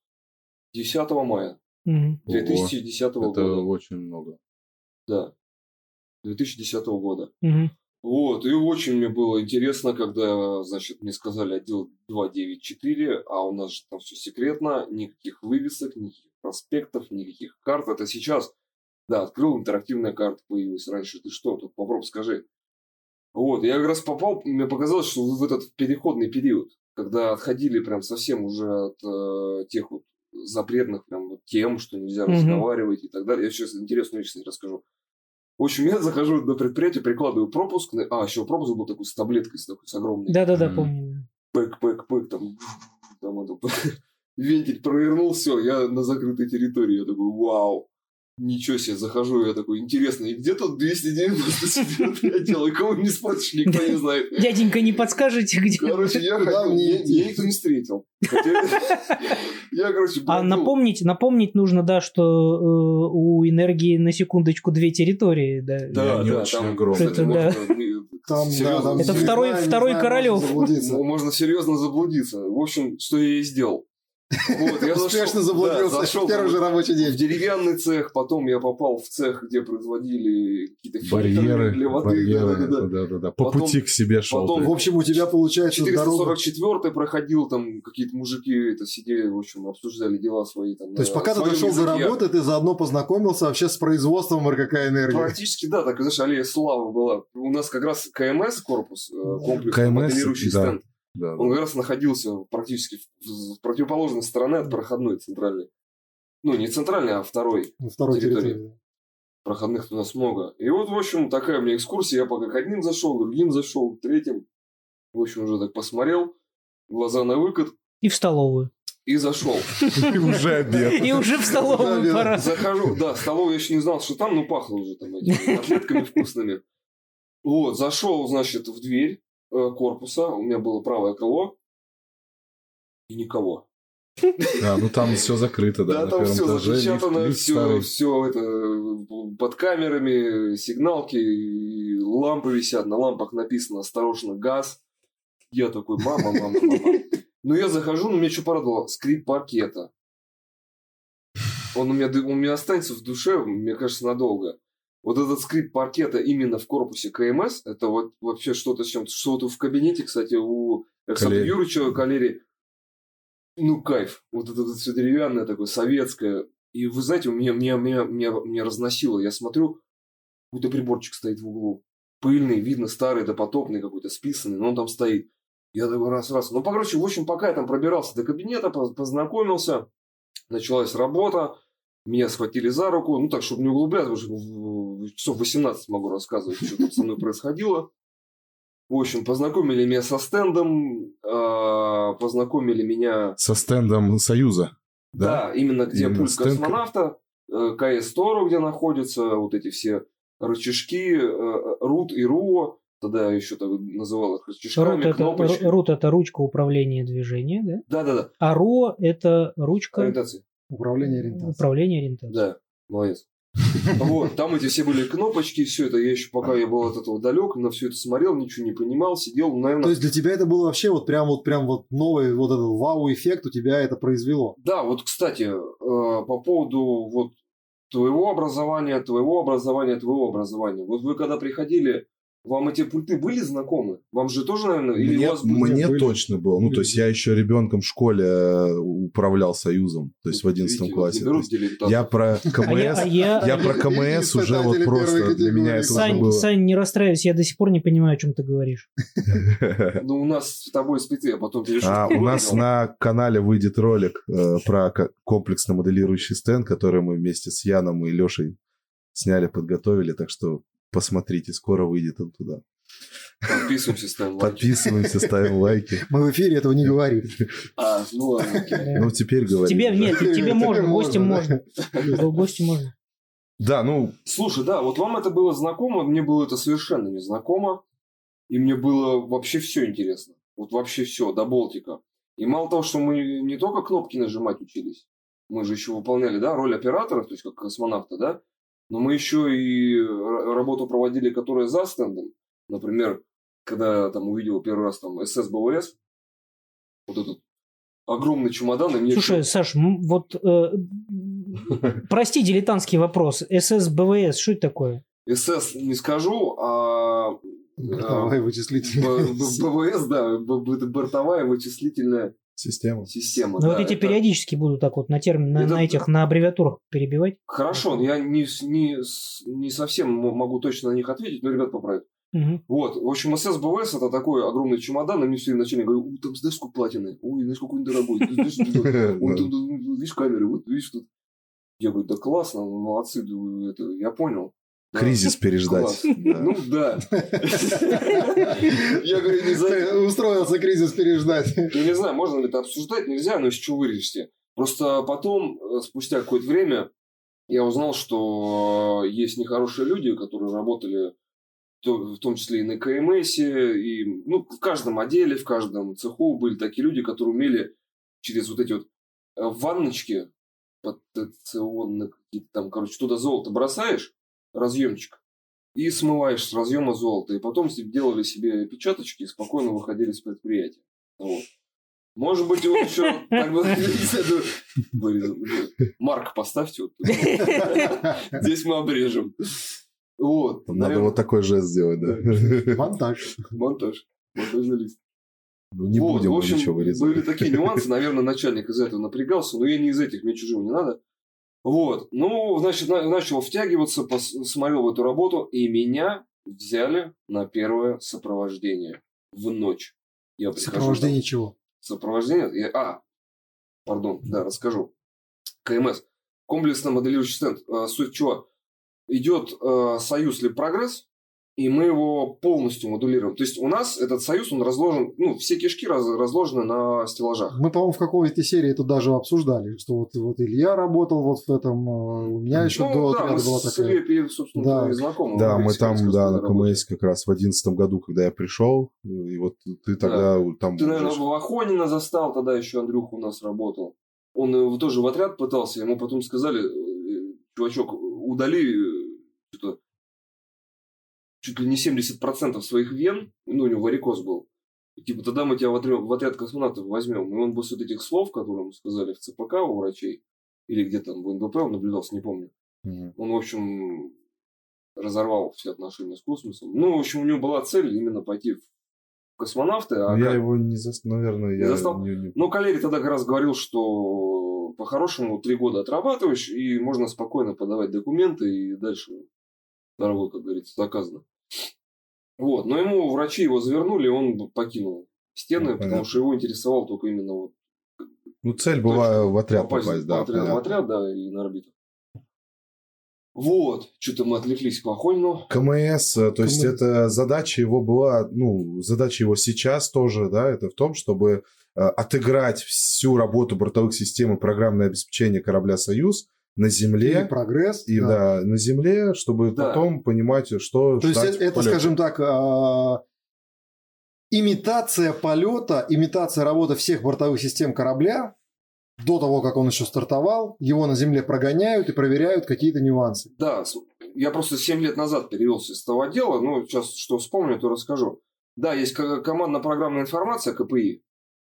10 мая Мгм. 2010 Это года. очень много. Да. 2010 года. Мгм. Вот, и очень мне было интересно, когда, значит, мне сказали отдел 294, а у нас же там все секретно, никаких вывесок, никаких проспектов, никаких карт. Это сейчас, да, открыл, интерактивная карта появилась. Раньше ты что, тут попробуй скажи. Вот, я как раз попал, мне показалось, что в этот переходный период, когда отходили прям совсем уже от э, тех вот запретных прям вот тем, что нельзя Мгм. разговаривать и так далее. Я сейчас интересную вещь расскажу. В общем, я захожу на предприятие, прикладываю пропуск. А, еще пропуск был такой с таблеткой, с такой, с огромной. Да-да-да, помню. Пэк, пэк, пэк, там, там это, вентиль провернул, все, я на закрытой территории. Я такой, вау, ничего себе, захожу, я такой, интересно, и где тут 294 отдел, и кого не спросишь, никто не знает. Дяденька, не подскажете, где? Короче, я ходил, меня никто не встретил. Я, короче, А напомнить, напомнить нужно, да, что э, у энергии на секундочку две территории, да. Да, да, очень там, огромные. Там, да, серьезно, там Это второй- второй знаю, Королёв. можно заблудиться. Можно серьезно заблудиться. В общем, что я и сделал. Вот, я зашел- Успешно да, заблудился зашел в первый же рабочий в день. деревянный цех, потом я попал в цех, где производили какие-то фильтры Барьеры, для воды. барьеры, да-да-да. да-да-да. По Потом- пути к себе шел. потом- ты. В общем, у тебя получается дорога... 444 проходил, там какие-то мужики это сидели, в общем, обсуждали дела свои. Там, То есть, пока ты дошел до работы, ты заодно познакомился вообще с производством РКК энергии. Практически, да, так, знаешь, аллея славы была. У нас как раз КМС корпус, э, комплекс КМС, моделирующий да. стенд. Да, Он как раз находился практически в- с противоположной стороны от проходной центральной. Ну, не центральной, а второй. На второй территории. территории. Проходных у нас много. И вот, в общем, такая у меня экскурсия. Я пока к одним зашел, другим зашел, третьим. В общем, уже так посмотрел, глаза на выкат И в столовую. и зашел. И уже обед. И уже в столовую пора. Захожу, да, столовую я еще не знал, что там, ну, пахло уже там этими котлетками вкусными. Вот, зашел, значит, в дверь корпуса, у меня было правое крыло, и никого. Да, ну там все закрыто, да. Да, там все этаже, запечатано, лифт все, старый. все это э, под камерами, сигналки, лампы висят, на лампах написано «Осторожно, газ». Я такой, мама, мама, мама. Ну, я захожу, но меня что порадовало, скрип паркета. Он у меня, д- у меня останется в душе, мне кажется, надолго. Вот этот скрип паркета именно в корпусе КМС, это вот вообще что-то с чем-то. Что вот в кабинете, кстати, у Александра Калери. Юрьевича Калери, ну, кайф. Вот это вот все деревянное такое, советское. И вы знаете, у меня, меня, меня, меня, меня разносило. Я смотрю, какой-то приборчик стоит в углу. Пыльный, видно, старый, допотопный какой-то, списанный, но он там стоит. Я такой раз-раз. Ну, короче, в общем, пока я там пробирался до кабинета, поз- познакомился, началась работа, меня схватили за руку, ну, так, чтобы не углубляться, потому что часов 18 могу рассказывать, что там со мной происходило. В общем, познакомили меня со стендом, а, познакомили меня Со стендом Союза. да, Да? именно где Именно пульт стенд- космонавта, э, КС Тору, где находятся вот эти все рычажки, э, рут и РУО, тогда я еще так называл их рычажками, Рут это, кнопочки. рут это ручка управления движения, да? Да-да-да, А РО это ручка ориентация. Управление ориентацией. управления ориентацией. Да, молодец. Вот, там эти все были кнопочки, все это, я еще пока я был от этого далек, на все это смотрел, ничего не понимал, сидел, наверное, То есть для тебя это было вообще вот прям вот прям вот новый вот этот вау-эффект у тебя это произвело. Да, вот, кстати, э, по поводу вот твоего образования, твоего образования, твоего образования. Вот вы когда приходили, вам эти пульты были знакомы? Вам же тоже, наверное, или Мне, у вас были- мне были- точно было. Ну, то есть я еще ребенком в школе э, управлял Союзом, то есть в 11 Видите, классе. я про А КМС, а я- я про КМС уже вот просто для меня это уже Сань, было. Сань, не расстраивайся, я до сих пор не понимаю, о чем ты говоришь. Ну, у нас с тобой спицы, я потом перешел. А у нас на канале выйдет ролик э, про ко- комплексно моделирующий стенд, который мы вместе с Яном и Лешей сняли, подготовили, так что посмотрите, скоро выйдет он туда. Подписываемся, ставим лайки. Подписываемся, ставим лайки. Мы в эфире этого не говорим. А, ну ладно. Ну, теперь говорим. Тебе нет, тебе можно, гостям можно. Гостям можно. Да, ну, Слушай, да, вот вам это было знакомо, мне было это совершенно незнакомо. И мне было вообще все интересно. Вот вообще все, до болтика. И мало того, что мы не только кнопки нажимать учились, мы же еще выполняли, да, роль оператора, то есть как космонавта, да, но мы еще и работу проводили, которая за стендом. Например, когда там увидел первый раз там СС-БВС, вот этот огромный чемодан, и мне... Слушай, Саш, м, вот э, прости дилетантский вопрос. СС-БВС, что это такое? СС не скажу, а... Давай Б- вычислительные. Б- БВС, да, бортовая вычислительная Система. система. Ну да, вот эти это- периодически буду так вот на термин, на, Это- на этих, на аббревиатурах перебивать. Хорошо, я не, не, не совсем могу точно на них ответить, но ребят поправят. Мгм. Вот, в общем, СС БВС это такой огромный чемодан, и мне все время начальник говорю, «У, там знаешь, сколько платины? Ой, знаешь, какой он дорогой. Видишь камеры, вот видишь тут. Я говорю, да классно, молодцы, это, я понял. Кризис переждать. Ну да. Я говорю, не за... Устроился кризис переждать. Я не знаю, можно ли это обсуждать, нельзя, но из чего вырежете. Просто потом, э, спустя какое-то время, я узнал, что э, есть нехорошие люди, которые работали в том числе и на КМС, и ну, в каждом отделе, в каждом цеху были такие люди, которые умели через вот эти вот э, ванночки потенционные какие-то там, короче, туда золото бросаешь, разъемчик, и смываешь с разъема золото. И потом себе делали себе печаточки и спокойно выходили с предприятия. Вот. Может быть, он еще так бы вырезал. Марк поставьте. вот. Здесь мы обрежем. Вот. Надо наверное, вот такой жест сделать, да. Монтаж. Монтаж. Монтажный лист. Ну, не Вот, будем в общем, ничего Были вырезать. такие нюансы, наверное, начальник из этого напрягался, но я не из этих, мне чужого не надо. Вот, ну, значит, на- начал втягиваться, пос- смотрел в эту работу, и меня взяли на первое сопровождение в ночь. Я прихожу Сопровождение чего? сопровождение. я- а, пардон, да, расскажу. КМС. Комплексно-моделирующий стенд. А, Суть чего? Идет э, союз или прогресс, и мы его полностью модулируем. То есть у нас этот союз, он разложен, ну, все кишки раз- разложены на стеллажах. Мы, по-моему, в какой-то серии это даже обсуждали, что вот, вот Илья работал вот в этом, э, у меня еще ну, до да, мы была с такая. Ильей, собственно, Да. знакомы. Да, мы там, да, на. КМС как раз в одиннадцатом году, когда я пришел, и вот ты тогда там Ты, наверное, Вахонина застал, тогда еще Андрюха у нас работал. Он э, тоже в отряд пытался, ему потом сказали, э, чувачок, удали что-то чуть ли не 70% своих вен, ну, у него варикоз был. И, типа, тогда мы тебя в отряд, в отряд космонавтов возьмем. И он после вот этих слов, которые ему сказали в ЦПК у врачей, или где там в НБП он наблюдался, не помню. Мгм. Он, в общем, разорвал все отношения с космосом. Ну, в общем, у него была цель именно пойти в космонавты. А Ну, я как- его не застал, наверное, Не я застал? не- не- но коллега тогда как раз говорил, что по-хорошему три года отрабатываешь, и можно спокойно подавать документы, и дальше дорогой, как говорится, заказано. Вот, но ему врачи его завернули, он покинул стены, Ну, потому понятно. что его интересовал только именно вот Ну, цель была в отряд попасть попасть, в да. отряд, в отряд, да, и на орбиту. Вот, что-то мы отвлеклись к Махонину. КМС, э, то есть КМС. это задача его была, ну, задача его сейчас тоже, да, это в том, чтобы э, отыграть всю работу бортовых систем и программное обеспечение корабля «Союз» на Земле, прогресс. и да. да, на Земле, чтобы Да. потом понимать, что То есть ждать это, в это, полете. скажем так, а, имитация полета, имитация работы всех бортовых систем корабля до того, как он еще стартовал, его на Земле прогоняют и проверяют какие-то нюансы. Да, я просто 7 лет назад перевелся из того отдела, ну, сейчас что вспомню, то расскажу. Да, есть ко- командно-программная информация, КПИ.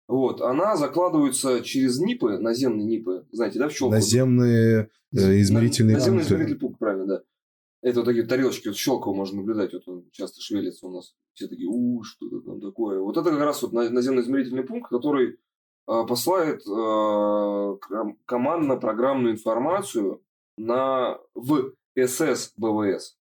Вот, она закладывается через НИПы, наземные НИПы, знаете, да, в щелку. Наземные э, измерительные Наземный измерительный пункт, правильно, да. Это вот такие тарелочки, вот щелково можно наблюдать, вот он часто шевелится у нас. Все такие, у, что-то там такое. Вот это как раз вот на- наземный измерительный пункт, который а, посылает а, командно-программную информацию на, в СС БВС.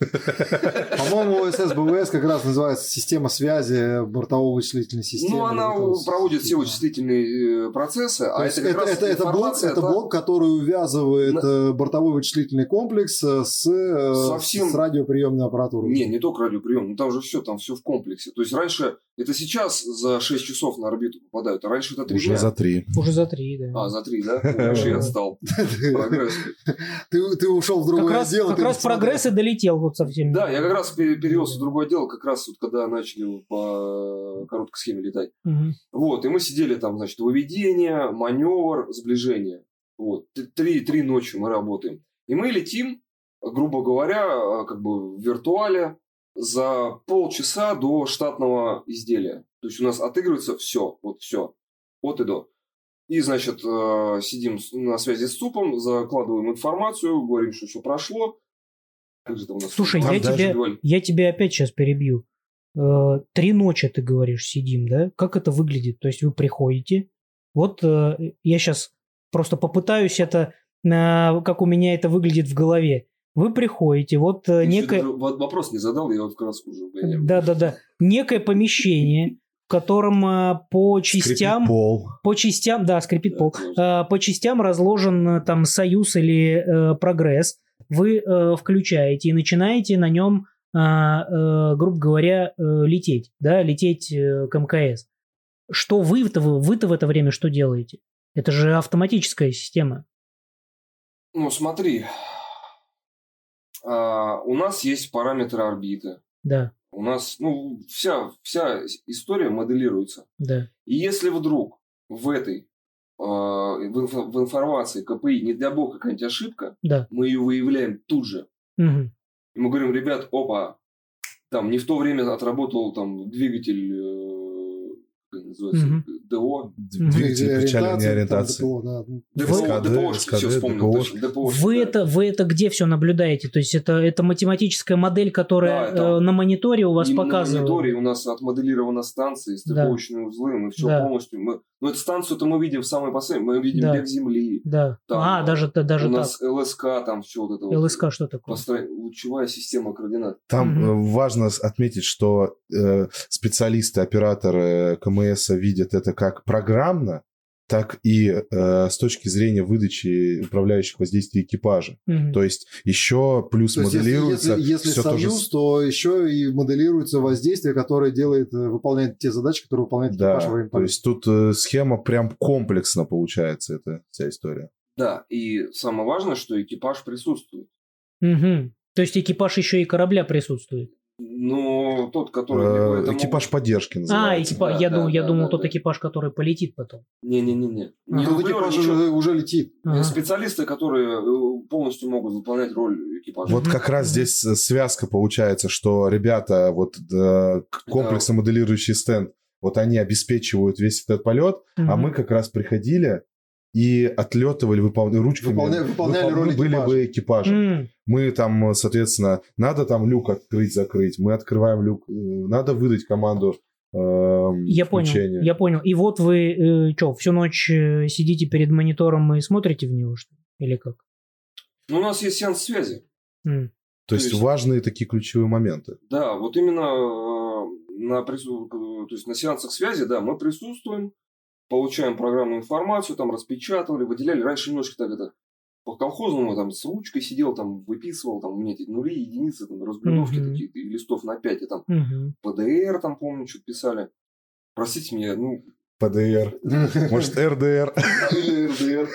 По-моему, СС БВС как раз называется система связи бортовой вычислительной системы. Ну, она проводит все вычислительные э, процессы, То а это это, это, это блок, это блок, который увязывает На- э, бортовой вычислительный комплекс э, с, Совсем- с радиоприемной аппаратурой. Не, не только радиоприем, ну там же все, там все в комплексе. То есть раньше, это сейчас за 6 часов на орбиту попадают, а раньше это 3 Уже дня. за три. Уже за три, да. А, за 3, да? Раньше я отстал. Прогресс. Ты, ушел в другое дело. как раз прогресс и долетел вот совсем. Да, я как раз пере- перевелся в другое дело, как раз вот когда начали по короткой схеме летать. Мгм. Вот, и мы сидели там, значит, выведение, маневр, сближение. Вот, три, три ночи мы работаем. И мы летим, грубо говоря, а, как бы в виртуале за полчаса до штатного изделия. То есть у нас отыгрывается все, вот все, от и до. И, значит, э, сидим на связи с СУПом, закладываем информацию, говорим, что все прошло. Как же там у нас Слушай, я тебя, говорили. я тебя опять сейчас перебью. Э, Три ночи, ты говоришь, сидим, да? Как это выглядит? То есть вы приходите, вот э, я сейчас просто попытаюсь это, э, как у меня это выглядит в голове. Вы приходите, вот Ты некое... Вопрос не задал, я вот краску уже. Да-да-да. Некое помещение, в котором по Скрипит частям... пол. По частям, да, скрипит Да, пол. конечно. По частям разложен там союз или прогресс. Вы э, включаете и начинаете на нем, э, э, грубо говоря, э, лететь, да, лететь э, к МКС. Что вы-то, вы-то в это время что делаете? Это же автоматическая система. Ну, смотри. А, у нас есть параметры орбиты. Да, У нас, ну, вся, вся история моделируется. да. И если вдруг в этой, а, в, инфо- в информации КПИ, не дай бог, какая-нибудь ошибка, Да. мы ее выявляем тут же. Мгм. И мы говорим, ребят, опа, там не в то время отработал там двигатель, э, называется, Мгм. ДО. Двигатель причальной ориентации. ДПО, да. ДПО, ДПОшки, все вспомнил, ДПОшки, Вы да. это, вы это где все наблюдаете? То есть это, это математическая модель, которая Да, это э, на мониторе у вас показывает? На мониторе у нас отмоделирована станция, стыковочные узлы, мы все Да. полностью... Мы, ну, эту станцию-то мы видим в самой последней, мы видим Да. бег Земли, Да. Там, а, даже, даже у так. нас ЛСК, там все вот это вот. ЛСК что такое? постро- Лучевая система координат. Там э, важно отметить, что э, специалисты, операторы КМС видят это как программно, так и э, с точки зрения выдачи управляющих воздействий экипажа. Мгм. То есть еще плюс То если, моделируется если, если всё то же союз, то еще и моделируется воздействие, которое делает, э, выполняет те задачи, которые выполняет Да, экипаж во время то есть тут э, схема прям комплексно получается, эта вся история. Да, и самое важное, что экипаж присутствует. Мгм. То есть экипаж еще и корабля присутствует. Но тот, который... Э, это экипаж поддержки А, называется. экипаж, Да, я, да, думал, я да, думал, да, тот да. экипаж, который полетит потом. Не-не-не-не. Ага. Не Тут дублер, экипаж уже, уже летит. Ага. Специалисты, которые э, полностью могут выполнять роль экипажа. Вот как раз здесь э, связка получается, что ребята, вот к- комплексно моделирующий стенд, вот они обеспечивают весь этот полет, а мы как раз приходили и отлетывали, выполняли ручками. Выполня- выполняли выпол- роль были экипажа. бы экипажем. М, Мы там, э, соответственно, надо там люк открыть, закрыть, мы открываем люк, э, надо выдать команду эм, Я понял, включения. я понял. И вот вы что, всю ночь э, сидите перед монитором и смотрите в него, что ли? Или как? Ну, у нас есть сеанс связи. М. То есть то есть- важные такие ключевые моменты. Да, вот именно э, на, прису- э, то есть на сеансах связи, да, мы присутствуем, получаем программную информацию, там распечатывали, выделяли. Раньше немножко так это по колхозному там с ручкой сидел, там выписывал, там у меня эти нули, единицы, там разбредовки Мгм. такие, и листов на 5, и там Мгм. ПДР, там помню, что-то писали. Простите меня, ну... ПДР, может, РДР. Или РДР.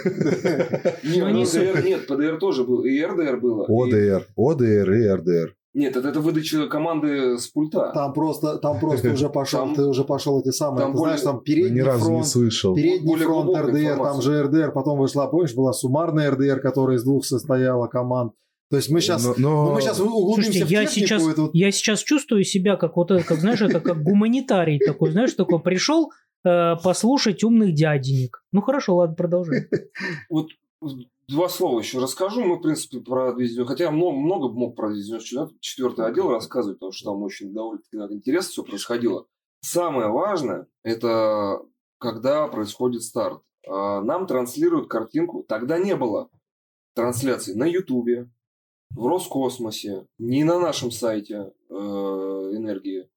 Нет, ПДР тоже был, и РДР было. ОДР, ОДР и РДР. Нет, это, это выдача команды с пульта. Там просто, там просто уже пошел, Там- ты уже пошел эти самые, там ты знаешь, более- там передний Ни разу не фронт, слышал. передний Более фронт РДР, там информация. же РДР, потом вышла, помнишь, была суммарная РДР, которая из двух состояла команд. То есть мы сейчас, Но- но- ну, мы сейчас углубимся Слушайте, в я технику, сейчас, вот я сейчас чувствую себя как вот это, как знаешь, это как гуманитарий такой, знаешь, такой пришел э, послушать умных дяденек. Ну хорошо, ладно, продолжай. Вот два слова еще расскажу. Мы, в принципе, про 294, хотя много, много мог про 294 отдел рассказывать, потому что там очень довольно-таки так интересно все происходило. Самое важное, это когда происходит старт. А, Нам транслируют картинку. Тогда не было трансляций на Ютубе, в Роскосмосе, ни на нашем сайте э, энергии,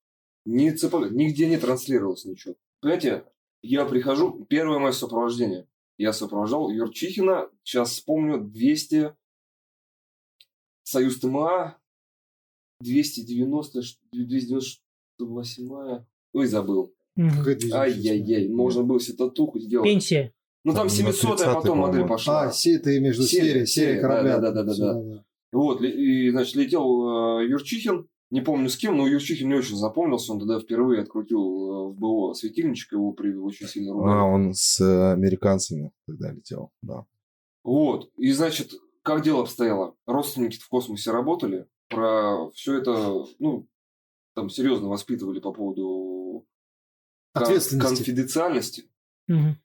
ни ЦПГ, нигде не транслировалось ничего. Понимаете, я прихожу, первое мое сопровождение. Я сопровождал Юрчихина, сейчас вспомню, 200, Союз ТМА, 290, ш- 298, ой, забыл. Ай-яй-яй, можно было себе татуху сделать. Пенсия. Ну там Там 700 на а потом 30-й, модель пошла. А, се, ты между Серия, серия, серия серия, корабля. да-да-да-да-да. Всё, Вот, и, значит, летел э, Юрчихин, не помню с кем, но Юрчихин мне очень запомнился, он тогда впервые открутил э, в БО светильничек, его при очень сильно ругали. А, он с э, американцами тогда летел, да. Вот. И, значит, как дело обстояло? Родственники в космосе работали, про все это, ну, там серьезно воспитывали по поводу Ответственности. конфиденциальности. Мгм.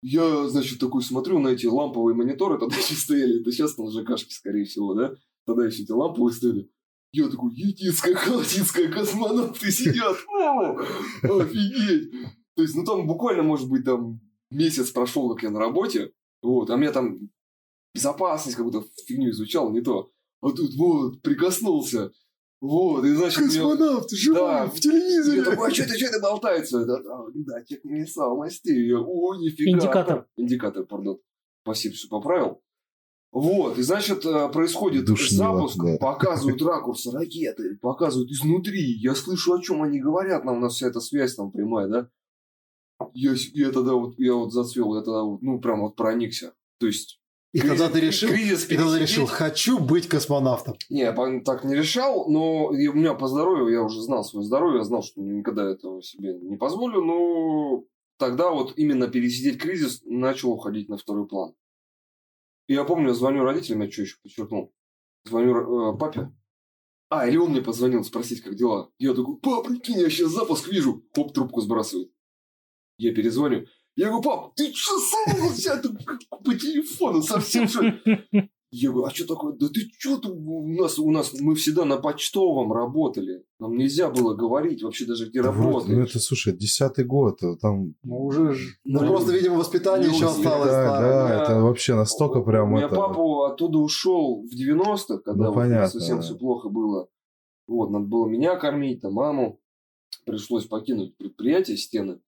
Я, значит, такой смотрю на эти ламповые мониторы, тогда еще стояли, это сейчас на ЖКшке, скорее всего, да? Тогда еще эти ламповые стояли. Я такой, единская холодинская космонавты сидят, ну, офигеть. То есть, ну там буквально, может быть, там месяц прошел, как я на работе, вот, а меня там безопасность как будто фигню изучал, не то. А тут вот, прикоснулся, вот, и значит... Космонавт, живой, Да. в телевизоре. я такой, а что это, что это болтается? Это, а, да. Я, о, нифига. Индикатор. Индикатор, пардон. Спасибо, что поправил. Вот, и значит, э, происходит Душнило, запуск, да. показывают ракурсы ракеты, показывают изнутри. Я слышу, о чем они говорят, нам у нас вся эта связь там прямая, да? Я, я тогда вот, я вот зацвел, я тогда, вот, ну, прям вот проникся. То есть... И тогда ты решил, кризис и тогда решил, хочу быть космонавтом. не, я так не решал, но у меня по здоровью, я уже знал свое здоровье, я знал, что никогда этого себе не позволю, но тогда вот именно пересидеть кризис начал уходить на второй план. Я помню, я звоню родителям, я что еще подчеркнул, звоню э, папе, а, или он мне позвонил спросить, как дела. Я такой, пап, прикинь, я сейчас запуск вижу. Хоп, трубку сбрасывает. Я перезвоню. Я говорю, пап, ты что тут по телефону совсем что ли?» Я говорю, а что такое? Да ты что тут у нас, у нас, мы всегда на почтовом работали. Нам нельзя было говорить вообще даже где Да вроде, работаешь. Ну, это, слушай, десятый год, а там... Ну, уже ж- Ну, Ну, просто, видимо, воспитание люди, еще осталось да, старое. да, да. это вообще настолько прям У меня это... папа оттуда ушел в 90-х, когда Ну, вот понятно, совсем да. все плохо было. Вот, надо было меня кормить, там, маму. Пришлось покинуть предприятие, стены.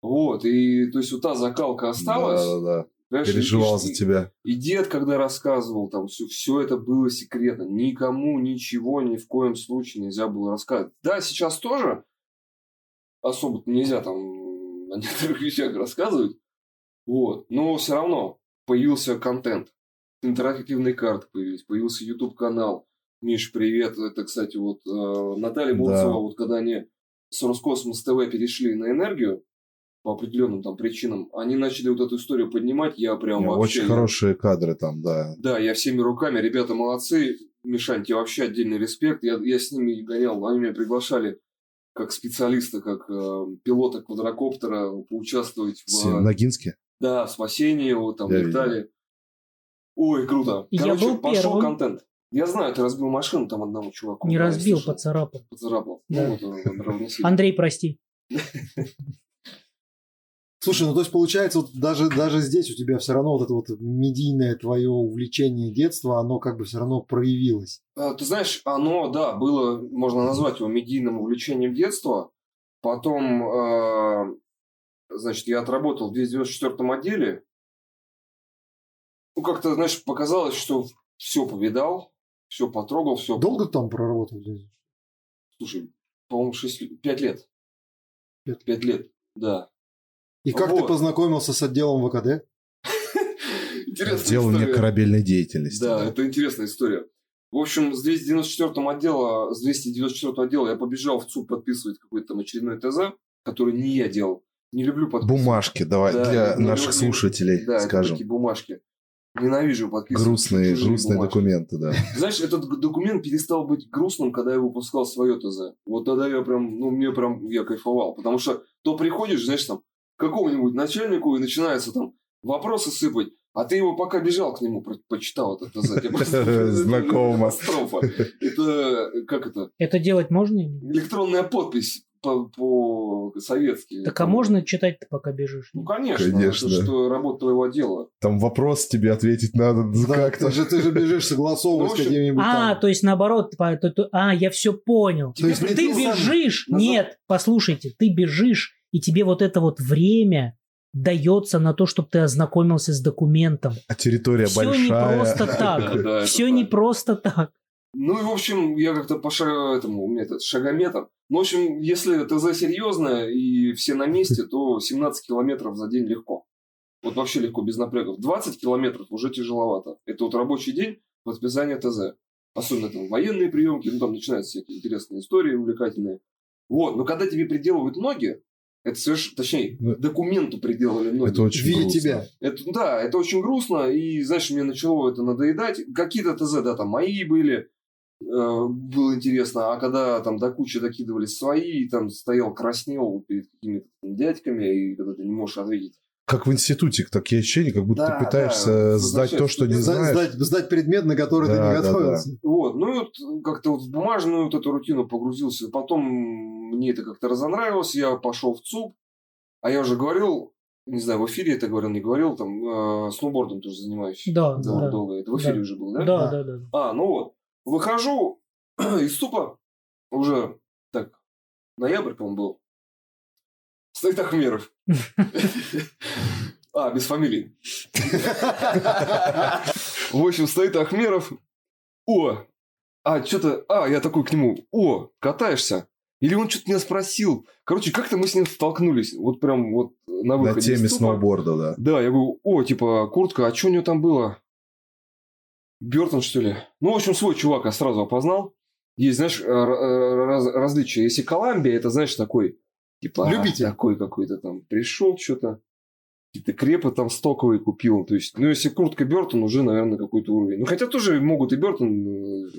Вот, и то есть вот та закалка осталась. Да, да, да. Понимаешь, и- Переживал и- за тебя. И дед, когда рассказывал, там все, все это было секретно. Никому ничего ни в коем случае нельзя было рассказывать. Да, сейчас тоже особо нельзя там о некоторых вещах рассказывать. Вот. Но все равно появился контент. Интерактивные карты появились, появился YouTube канал. Миш, привет. Это, кстати, вот э, Наталья Да. Болцева, вот когда они с Роскосмос ТВ перешли на энергию, по определенным там причинам, они начали вот эту историю поднимать, я прям Не, вообще... Очень хорошие кадры там, да. Да, я всеми руками, ребята молодцы. Мишань, тебе вообще отдельный респект. Я, я с ними гонял, они меня приглашали как специалиста, как э, пилота квадрокоптера поучаствовать в, С- Ногинске? да, в спасении его там Я летали. Ой, круто. Я Короче, был пошел первым. контент. Я знаю, ты разбил машину там одному чуваку. Не Да, я разбил, слышал. поцарапал. Поцарапал. Да. Ну, вот он. Андрей, прости. Слушай, ну то есть получается, вот даже, даже здесь у тебя все равно вот это вот медийное твое увлечение детства, оно как бы все равно проявилось. А, Ты знаешь, оно, да, было, можно назвать его медийным увлечением детства. Потом, э, значит, я отработал в 294 отделе. Ну, как-то, знаешь, показалось, что все повидал, все потрогал, все... Долго там проработал здесь? Слушай, по-моему, 5 лет. Пять. 5 лет, да. И как Вот. ты познакомился с отделом ВКД? Делание история. корабельной деятельности. Да, это интересная история. В общем, с 294 отдела, с 294 отдела я побежал в ЦУП подписывать какой-то там очередной ТЗ, который не я делал. Не люблю подписывать. Бумажки, давай, Да, для не наших люблю. слушателей, Да, скажем. такие бумажки. Ненавижу подписывать. Грустные, грустные бумажки. документы, да. Знаешь, этот документ перестал быть грустным, когда я выпускал свое ТЗ. Вот тогда я прям, ну, мне прям, я кайфовал. Потому что то приходишь, знаешь, там, какому-нибудь начальнику и начинается там вопросы сыпать, а ты его пока бежал к нему, почитал это Знакомо. Катастрофа. Это, как это, Это делать можно? электронная подпись по- по-советски. Так а можно читать-то, пока бежишь? Ну, конечно. Конечно. Это что работа твоего отдела. Там вопрос тебе ответить надо ну, Да, как-то. ты, же, ты же бежишь согласовывать Ну, в с общем, какими-нибудь А, там. то есть наоборот, по- то- то- а, я все понял. То есть Ты ты бежишь, назад- нет, послушайте, ты бежишь, и тебе вот это вот время дается на то, чтобы ты ознакомился с документом. А территория Все не большая. просто Да, так. Все не просто так. Ну и, в общем, я как-то по этому, у меня этот шагометр. Ну, в общем, если ТЗ серьезное и все на месте, то 17 километров за день легко. Вот вообще легко, без напрягов. 20 километров уже тяжеловато. Это вот рабочий день подписания ТЗ. Особенно там военные приемки, ну там начинаются всякие интересные истории, увлекательные. Вот, но когда тебе приделывают ноги, это совершенно, точнее, Ну, документу приделали ноги. Это очень Видя грустно. тебя. Это, да, это очень грустно, и, знаешь, мне начало это надоедать. Какие-то ТЗ, да, там мои были, э, было интересно. А когда там до кучи докидывали свои, и там стоял краснел перед какими-то дядьками, и когда ты не можешь ответить. Как в институте, такие ощущения, как будто Да, ты пытаешься да, сдать то, что не Сдать, знаешь. сдать- сдать предмет, на который ты Да, не да, готовился. Вот, ну и вот как-то вот в бумажную вот эту рутину погрузился. Потом мне это как-то разонравилось, я пошел в ЦУП, а я уже говорил, не знаю, в эфире это говорил, не говорил, там, э, сноубордом тоже занимаюсь. Да, Дол- да. Долго. Это в эфире Да. уже был, да? Да, да, да. А, ну вот. Выхожу из ЦУПа, уже так, ноябрь, по-моему, был. Стоит Ахмеров. А, без фамилии. В общем, стоит Ахмеров. О, а что-то, а, я такой к нему, о, катаешься? Или он что-то меня спросил. Короче, как-то мы с ним столкнулись. Вот прям вот на На выходе теме из ЦУПа. сноуборда, да. Да, я говорю, о, типа, куртка, а что у него там было? Бертон, что ли? Ну, в общем, свой чувак я сразу опознал. Есть, знаешь, э, р- раз- различия. Если Коламбия, это, знаешь, такой, типа, а, Любитель. такой какой-то там пришел что-то, какие-то крепы там стоковые купил. То есть, ну, если куртка Бертон, уже, наверное, какой-то уровень. Ну, хотя тоже могут и Бертон.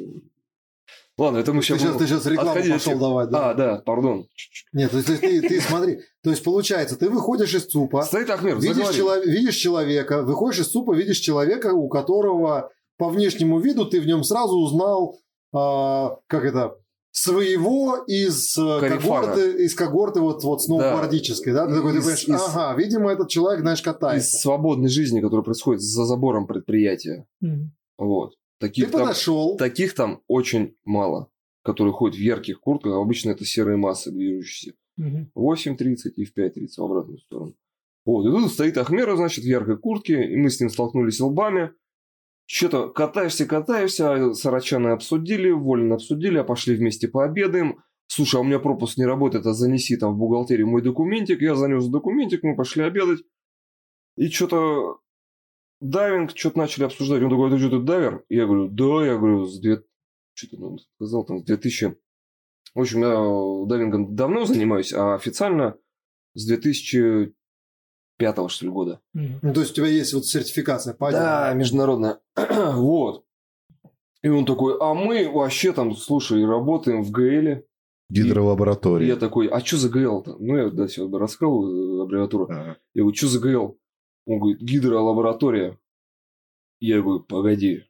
Э, Ладно, это мы Ты сейчас... сейчас, ты сейчас рекламу отходить от пошел давать, да? А, да, пардон. Нет, то есть ты, ты смотри, то есть получается, ты выходишь из ЦУПа, Стоит Ахмер, видишь, заговори. чело- видишь человека, выходишь из ЦУПа, видишь человека, у которого по внешнему виду ты в нем сразу узнал, а, как это, своего из э, Карифана. когорты, из когорты вот, вот сноубордической, да? Ты такой, ты Из- понимаешь, из- ага, видимо, этот человек, знаешь, Из катается. свободной жизни, которая происходит за забором предприятия. Мгм. Вот. Ты Таких там, подошел, таких там очень мало, которые ходят в ярких куртках. Обычно это серые массы движущиеся. В 8.30 и в 5.30 в обратную сторону. Вот. И тут стоит Ахмера, значит, в яркой куртке. И мы с ним столкнулись лбами. Что-то катаешься, катаешься. а Сарачаны обсудили, вольно обсудили, а пошли вместе пообедаем. Слушай, а у меня пропуск не работает, а занеси там в бухгалтерию мой документик. Я занес документик, мы пошли обедать. И что-то дайвинг, что-то начали обсуждать. Он такой, ты что, ты дайвер? Я говорю, да, я говорю, с две... Что-то он сказал, там, с 2000... В общем, я дайвингом давно занимаюсь, а официально с 2005 что ли, года. Ну, то есть у тебя есть вот сертификация по Да, международная. вот. И он такой, а мы вообще там, слушай, работаем в ГЛе. И Гидролаборатория. я такой, а что за ГЛ-то? Ну, я да, сегодня рассказал э, аббревиатуру. Ага. Я говорю, что за ГЛ? Он говорит, гидролаборатория. Я говорю, погоди.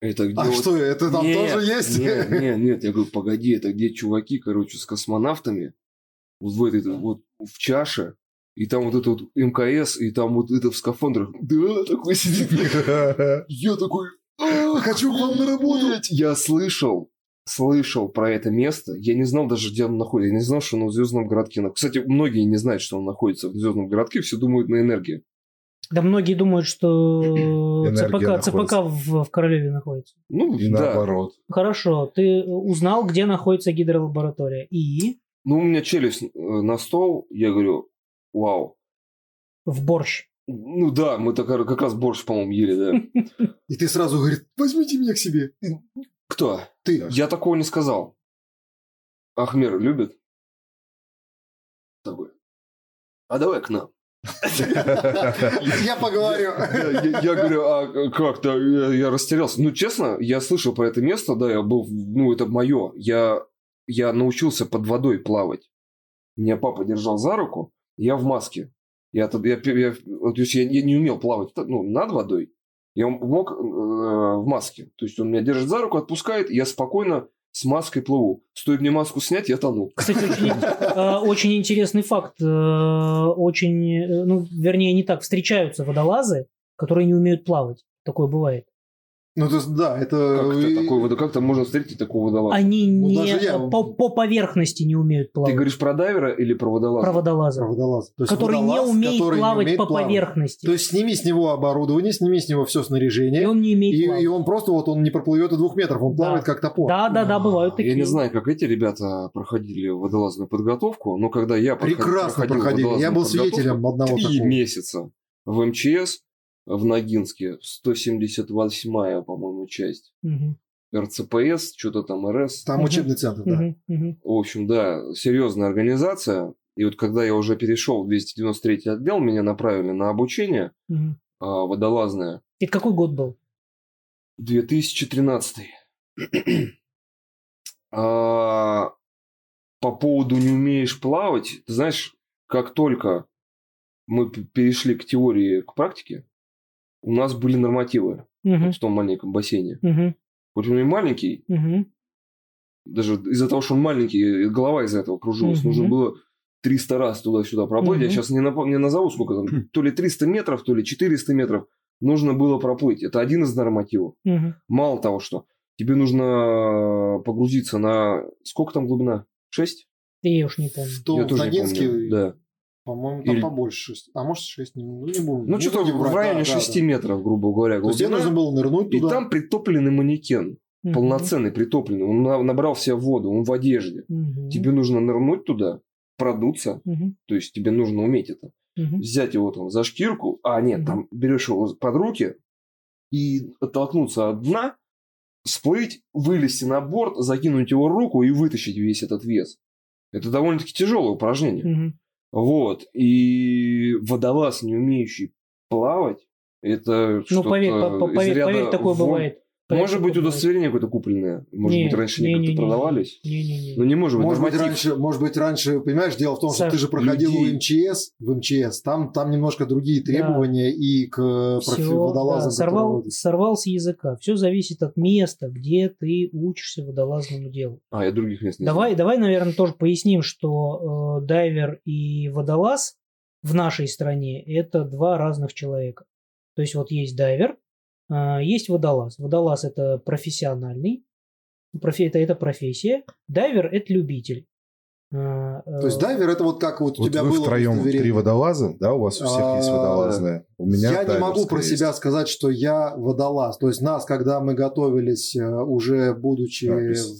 Это где А вот- что, это там Нет, тоже есть? Нет, нет, нет. Я говорю, погоди, это где чуваки, короче, с космонавтами, вот в этой, вот в чаше, и там вот это вот МКС, и там вот это в скафандрах. Да, такой сидит. Я такой, «А, Хочу к вам на работу. блядь». Я слышал, слышал про это место. Я не знал даже, где оно находится. Я не знал, что оно в Звездном городке. Кстати, многие не знают, что он находится в Звездном городке. Все думают на энергии. Да многие думают, что ЦПК. ЦПК в, в Королеве находится. Ну, И да. наоборот. Хорошо, ты узнал, где находится гидролаборатория. И Ну, у меня челюсть э, на стол. Я говорю, вау. в борщ. Ну да, мы так, как раз борщ, по-моему, ели, да. И ты сразу говорит, возьмите меня к себе. Кто? Ты. Я такого не сказал. Ахмер любит? С тобой. А давай к нам. Я поговорю. Я, говорю, а как-то я, я растерялся. Ну, честно, я слышал про это место, да, я был, ну, это мое. Я, я научился под водой плавать. Меня папа держал за руку, я в маске. Я, я, я- то есть я, я не умел плавать ну, над водой. Я мог э, в маске. То есть он меня держит за руку, отпускает, я спокойно с маской плыву. Стоит мне маску снять, я тону. Кстати, очень, э, очень интересный факт. Э, Очень, э, ну, вернее, не так. Встречаются водолазы, которые не умеют плавать. Такое бывает. Ну, то есть, да, это... Как это и- такое, водо- как-то можно встретить такого водолаза? Они Ну, не даже я- по, по поверхности не умеют Ты плавать. говоришь про дайвера или про водолаза? про водолаза. Про водолаза. То есть который не водолаз, умеет который не плавать умеет по плавать. поверхности. То есть сними с него оборудование, сними с него все и снаряжение, он не умеет и, плавать. и он просто вот он не проплывет и двух метров, он Да. плавает как топор. Да, да, да, бывают такие. Я не знаю, как эти ребята проходили водолазную подготовку, но когда я Прекрасно проходил проходили. Я был свидетелем одного три такого. месяца в МЧС в Ногинске, 178-я, по-моему, часть. Мгм, РЦПС, что-то там РС. Там Мгм. учебный центр, да. мгм, мгм. В общем, да, серьезная организация. И вот когда я уже перешел в 293 отдел, меня направили на обучение Мгм. а, водолазное. Это какой год был? 2013. А, по поводу не умеешь плавать, ты знаешь, как только мы перешли к теории, к практике, у нас были нормативы Мгм, вот в том маленьком бассейне. мгм, Хоть он и маленький, мгм. даже из-за того, что он маленький, голова из-за этого кружилась. Мгм. Нужно было 300 раз туда-сюда проплыть. Я Мгм. сейчас не, напо- не назову, сколько там, то ли 300 метров, то ли 400 метров нужно было проплыть. Это один из нормативов. Мгм. Мало того, что тебе нужно погрузиться на... Сколько там глубина? 6? Я уж не помню. В том, Я тоже не помню. Да. По-моему, там Или- побольше. шесть. А может, 6, не, ну, не будем. Ну, что-то в врать, районе да, да, 6 да. метров, грубо говоря, То есть тебе нужно было нырнуть И туда. там притопленный манекен, Мгм. полноценный, притопленный. Он на- набрал в себя воду, он в одежде. Мгм. Тебе нужно нырнуть туда, продуться, Мгм. то есть тебе нужно уметь это. Мгм. Взять его там за шкирку, а нет, Мгм. там берешь его под руки и оттолкнуться от дна, всплыть, вылезти на борт, закинуть его руку и вытащить весь этот вес. Это довольно-таки тяжелое упражнение. Мгм. Вот. И водолаз, не умеющий плавать, это Ну, что-то поверь, по- по- из поверь, ряда поверь, такое вон. бывает. Может быть, удостоверение какое-то купленное. Может Не, быть, раньше не, как-то не, продавались. Не-не-не. Но не может быть Может быть, раньше, может быть, раньше, понимаешь, дело в том, что Саш, ты же проходил людей- в МЧС, в МЧС, там, там немножко другие требования и к профи- водолазам, да, сорвал, которые- сорвал с языка. Все зависит от места, где ты учишься водолазному делу. А, я других мест не Давай, давай, наверное, тоже поясним, что э, дайвер и водолаз в нашей стране это два разных человека. То есть вот есть дайвер, есть водолаз. Водолаз это профессиональный, профи- это, это профессия. Дайвер это любитель. А, То есть э, дайвер это вот как вот у Вот тебя вы было втроем три водолаза, да, у вас у всех есть А, водолазные. У меня я не могу про есть. себя сказать, что я водолаз. То есть нас, когда мы готовились, э, уже будучи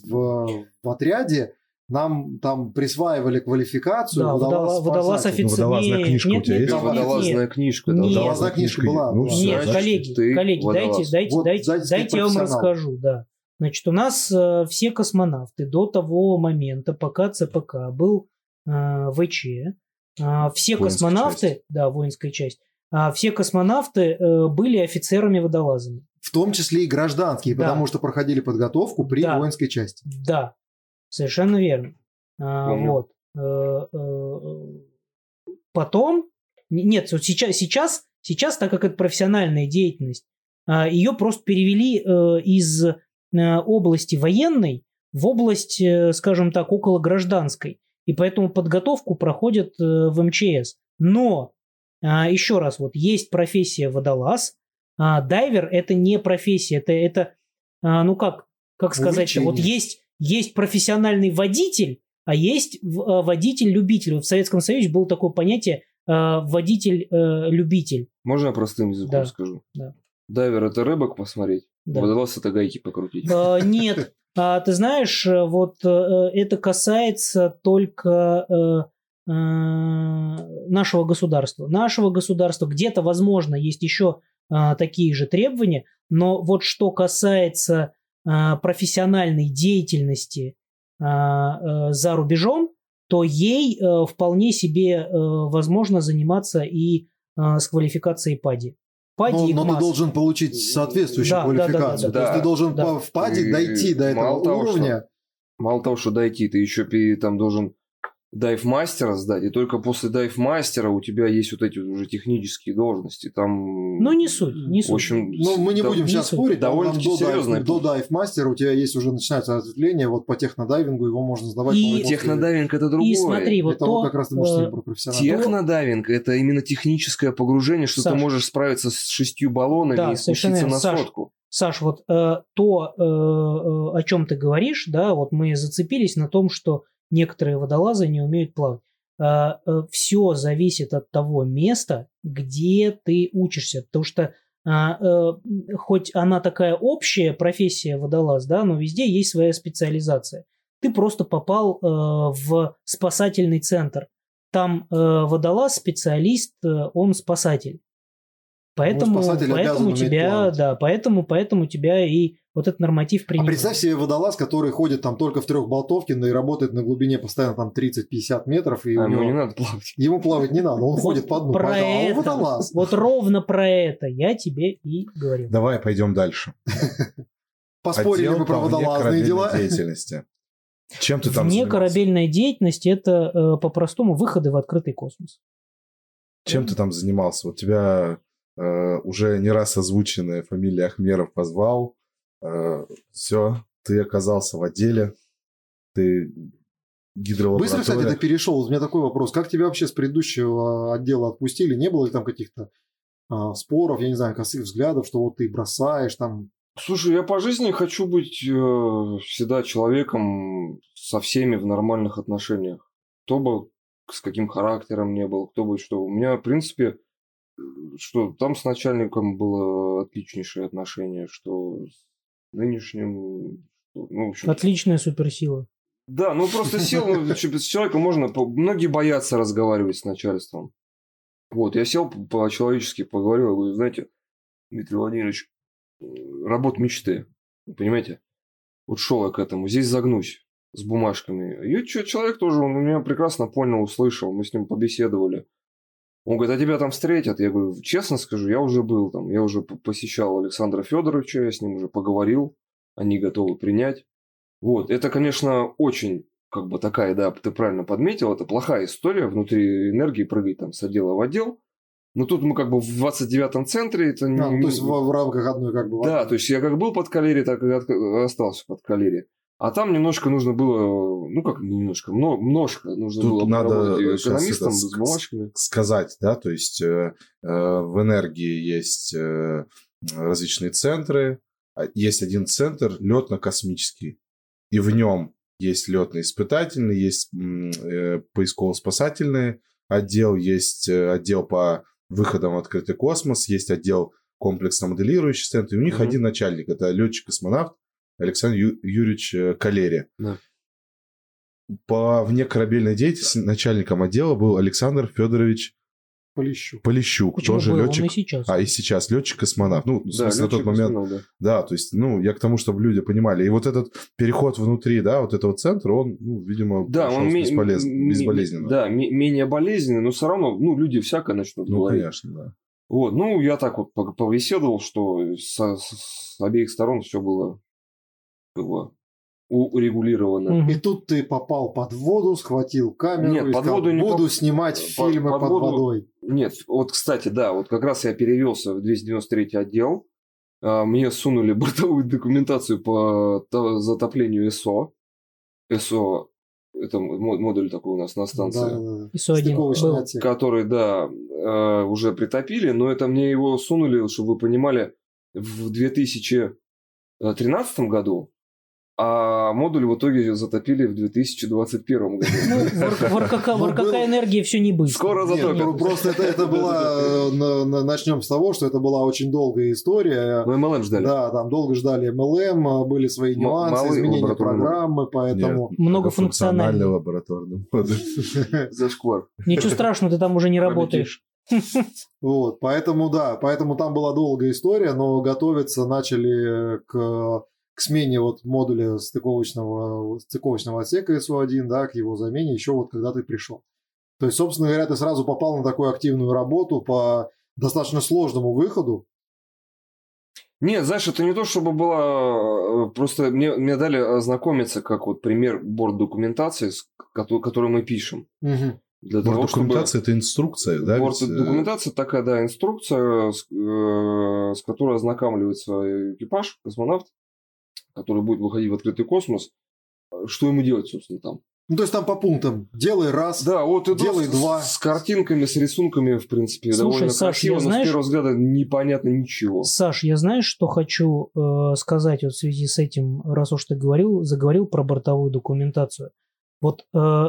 в, в отряде, нам там присваивали квалификацию Да, водола- водолаз водолаз-спасатель. офицер. Ну, водолазная Нет, книжка у нет, тебя нет, есть? Это нет, нет. водолазная книжка. Нет. да, Водолазная книжка была. Ну, Нет, значит, коллеги, ты коллеги, водолаз. дайте, дайте, Вот, дайте, дайте дайте я вам расскажу, да. Значит, у нас э, все космонавты до того момента, пока ЦПК был э, ВЧ, э, все Воинская космонавты, часть. да, воинская часть, а, все космонавты э, были офицерами-водолазами. В том числе и гражданские, Да. потому что проходили подготовку при Да. воинской части. Да, совершенно верно. А, вот. Э, э, Потом, нет, вот сейчас, сейчас, сейчас, так как это профессиональная деятельность, а, ее просто перевели э, из области военной в область, скажем так, около гражданской. И поэтому подготовку проходят в МЧС. Но, а, еще раз, вот есть профессия водолаз, а дайвер это не профессия, это, это ну как, как сказать, вот есть, есть профессиональный водитель, а есть э, водитель-любитель. Вот В Советском Союзе было такое понятие э, водитель-любитель. Можно я простым языком Да. скажу? Да. Дайвер это рыбок посмотреть, Да. водолаз это гайки покрутить. Э, Нет, А, ты знаешь, э, вот э, это касается только э, э, нашего государства. Нашего государства где-то, возможно, есть еще э, такие же требования, но вот что касается э, профессиональной деятельности э, э, за рубежом, то ей э, вполне себе э, возможно заниматься и э, с квалификацией PADI. PADI Но, их но ты должен получить соответствующую Да, да, да, да, квалификацию. да, То есть да. ты должен Да. в PADI И дойти до этого мало того, уровня. Мало того, что дойти, ты еще там должен дайв-мастера сдать, и только после дайв-мастера у тебя есть вот эти вот уже технические должности. Там, Ну, не суть, не В суть. общем, Ну, мы не да- будем не сейчас суть. спорить. Довольно-таки до, серьезный дайв, до дайв-мастера у тебя есть уже начинается ответвление. Вот по технодайвингу его можно сдавать. И- Технодайвинг это другое. И смотри, вот Это то, вот как раз ты можешь э, про профессионального. Технодайвинг это именно техническое погружение, что Саш. ты можешь справиться с шестью баллонами Да, и спуститься на сотку. Саш, вот э, то, э, э, о чем ты говоришь, да, вот мы зацепились на том, что некоторые водолазы не умеют плавать. все зависит от того места, где ты учишься, потому что а, э, хоть она такая общая профессия водолаз, да, но везде есть своя специализация. Ты просто попал э, в спасательный центр. Там э, водолаз, специалист, э, он спасатель. Поэтому, спасатель обязан поэтому тебя, плавать. да, поэтому, поэтому тебя и вот этот норматив А принимает. представь себе водолаз, который ходит там только в трехболтовке но и работает на глубине постоянно там 30-50 метров, и А у ему него- не надо плавать. ему плавать не надо, он ходит по дну. про а это, водолаз. вот ровно про это я тебе и говорил. Давай пойдем дальше. Поспорили мы про водолазные дела. деятельности. Чем ты там Вне корабельная деятельность это э, по-простому выходы в открытый космос. Чем ты там занимался? Вот тебя э, уже не раз озвученная фамилия Ахмеров позвал. Все, ты оказался в отделе. Ты гидролаборатория. Быстро, кстати, ты перешел. У меня такой вопрос. Как тебя вообще с предыдущего отдела отпустили? Не было ли там каких-то а, споров, я не знаю, косых взглядов, что вот ты бросаешь там? Слушай, я по жизни хочу быть э, всегда человеком со всеми в нормальных отношениях. Кто бы с каким характером не был, кто бы что. У меня, в принципе, э, что там с начальником было отличнейшее отношение, что с нынешним... Ну, в общем, Отличная суперсила. Да, ну просто сел, ну, с человеком можно... Многие боятся разговаривать с начальством. Вот, я сел по- по-человечески, поговорил, говорю, знаете, Дмитрий Владимирович, э, работа мечты, понимаете? Вот шел я к этому, здесь загнусь с бумажками. И человек тоже, он меня прекрасно понял, услышал, мы с ним побеседовали. Он говорит, а тебя там встретят? Я говорю, честно скажу, я уже был там, я уже посещал Александра Федоровича, я с ним уже поговорил, они готовы принять. Вот, это, конечно, очень, как бы такая, да, ты правильно подметил, это плохая история внутри энергии прыгать там с отдела в отдел. Но тут мы как бы в 29-м центре, это А, не- то есть в, в рамках одной как бы... да, то есть я как был под калерией, так и остался под калерией. А там немножко нужно было, ну как немножко, мно- множко нужно Тут было надо экономистом это с бумажками. сказать, да, то есть э, э, в энергии есть э, различные центры, А есть один центр летно-космический, и в нем есть летно-испытательный, есть э, поисково-спасательный отдел, есть э, отдел по выходам в открытый космос, есть отдел комплексно-моделирующий центр, и у них Мгм. один начальник, это летчик-космонавт Александр Ю- Юрьевич э, Калери. Да. По внекорабельной деятельности начальником отдела был Александр Федорович Полищу. Полищук, Почему тоже был? Он летчик. и сейчас. А и сейчас летчик-космонавт. Ну, в Да, смысле, на тот летчик момент, да. да, то есть, ну, я к тому, чтобы люди понимали. И вот этот переход внутри, да, вот этого центра, он, ну, видимо, Да, он бесполез- м- безболезненно. Да, ме- менее болезненный, но все равно, ну, люди всякое начнут Ну, говорить. конечно, да. Вот, ну, я так вот по- побеседовал, что со- с обеих сторон все было, было урегулировано. Мгм. И тут ты попал под воду, схватил камеру Нет, и под сказал, воду не буду поп- снимать под- фильмы под под, воду- водой. Нет, вот, кстати, да, вот как раз я перевелся в 293 отдел. А, Мне сунули бортовую документацию по то- затоплению СО. СО – это мо- модуль такой у нас на станции. Да, да, да. ИСО-1 Стыковочный был. отсек. который, да, э, уже притопили, но это мне его сунули, чтобы вы понимали, в 2013 году, а модуль в итоге затопили в 2021 году. Ну, в Ну, энергии все не быстро. Скоро ну, просто это, это была, э, на- на- начнем с того, что это была очень долгая история. Мы МЛМ ждали. Да, там долго ждали MLM, а, были свои нюансы, малый изменения программы, поэтому... Многофункциональный. лабораторный модуль. Зашквар. Ничего страшного, ты там уже не работаешь. Вот, поэтому да, поэтому там была долгая история, но готовиться начали к, к смене вот модуля стыковочного, стыковочного отсека СУ-1, да, к его замене еще вот когда ты пришел. То есть, собственно говоря, ты сразу попал на такую активную работу по достаточно сложному выходу. Нет, знаешь, это не то, чтобы было... э, Просто мне, мне дали ознакомиться, как вот пример борт документации, с кото- которую мы пишем. Мгм. Для того, чтобы... Документация – это инструкция, да? Борт ведь, э, документация такая, да, инструкция, с, э, с которой ознакомливается экипаж, космонавт, который будет выходить в открытый космос. Что ему делать, собственно, там? Ну, то есть там по пунктам. Делай раз. Да, вот это Делай с, два. с картинками, с рисунками, в принципе, Слушай, довольно Саш, красиво, я но знаешь- с первого взгляда непонятно ничего. Саш, я знаешь, что хочу э, сказать вот в связи с этим, раз уж ты говорил, заговорил про бортовую документацию. Вот э,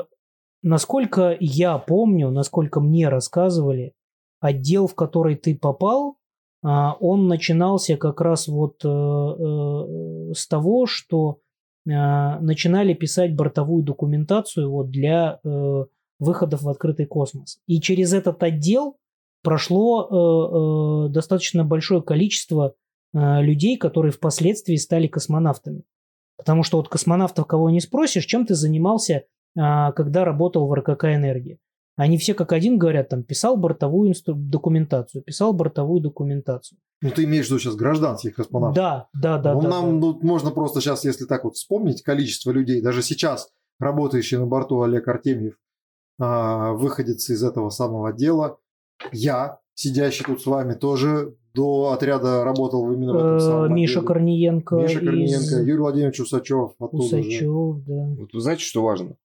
насколько я помню, насколько мне рассказывали, отдел, в который ты попал, он начинался как раз вот э, э, с того, что э, начинали писать бортовую документацию вот для э, выходов в открытый космос. И через этот отдел прошло достаточно большое количество людей, которые впоследствии стали космонавтами. Потому что вот космонавтов, кого не спросишь, чем ты занимался, а, когда работал в РКК «Энергия». Они все как один говорят, там, писал бортовую инстру- документацию, писал бортовую документацию. Ну, ты имеешь в виду сейчас гражданских космонавтов? Да, да, да. ну, да, нам да. ну, можно просто сейчас, если так вот вспомнить количество людей, даже сейчас работающий на борту Олег Артемьев, а, выходец из этого самого отдела, я, сидящий тут с вами, тоже до отряда работал именно в этом Э, самом Миша отделе. Корниенко, Миша Корниенко, из Юрий Владимирович Усачев оттуда же. Усачев, да. Вот вы знаете, что важно?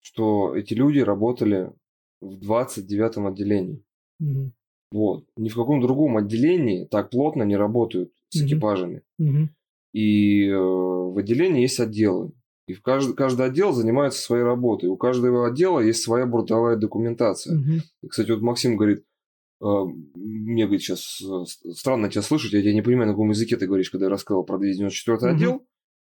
Что эти люди работали в 29-м отделении. Мгм. Вот. Ни в каком другом отделении так плотно не работают с Мгм. экипажами. Мгм. И э, в отделении есть отделы. И в каждый, каждый отдел занимается своей работой. У каждого отдела есть своя бортовая документация. Мгм. И, Кстати, вот Максим говорит, э, мне говорит, сейчас странно тебя слышать, я тебя не понимаю, на каком языке ты говоришь, когда я рассказывал про 294 Мгм. отдел.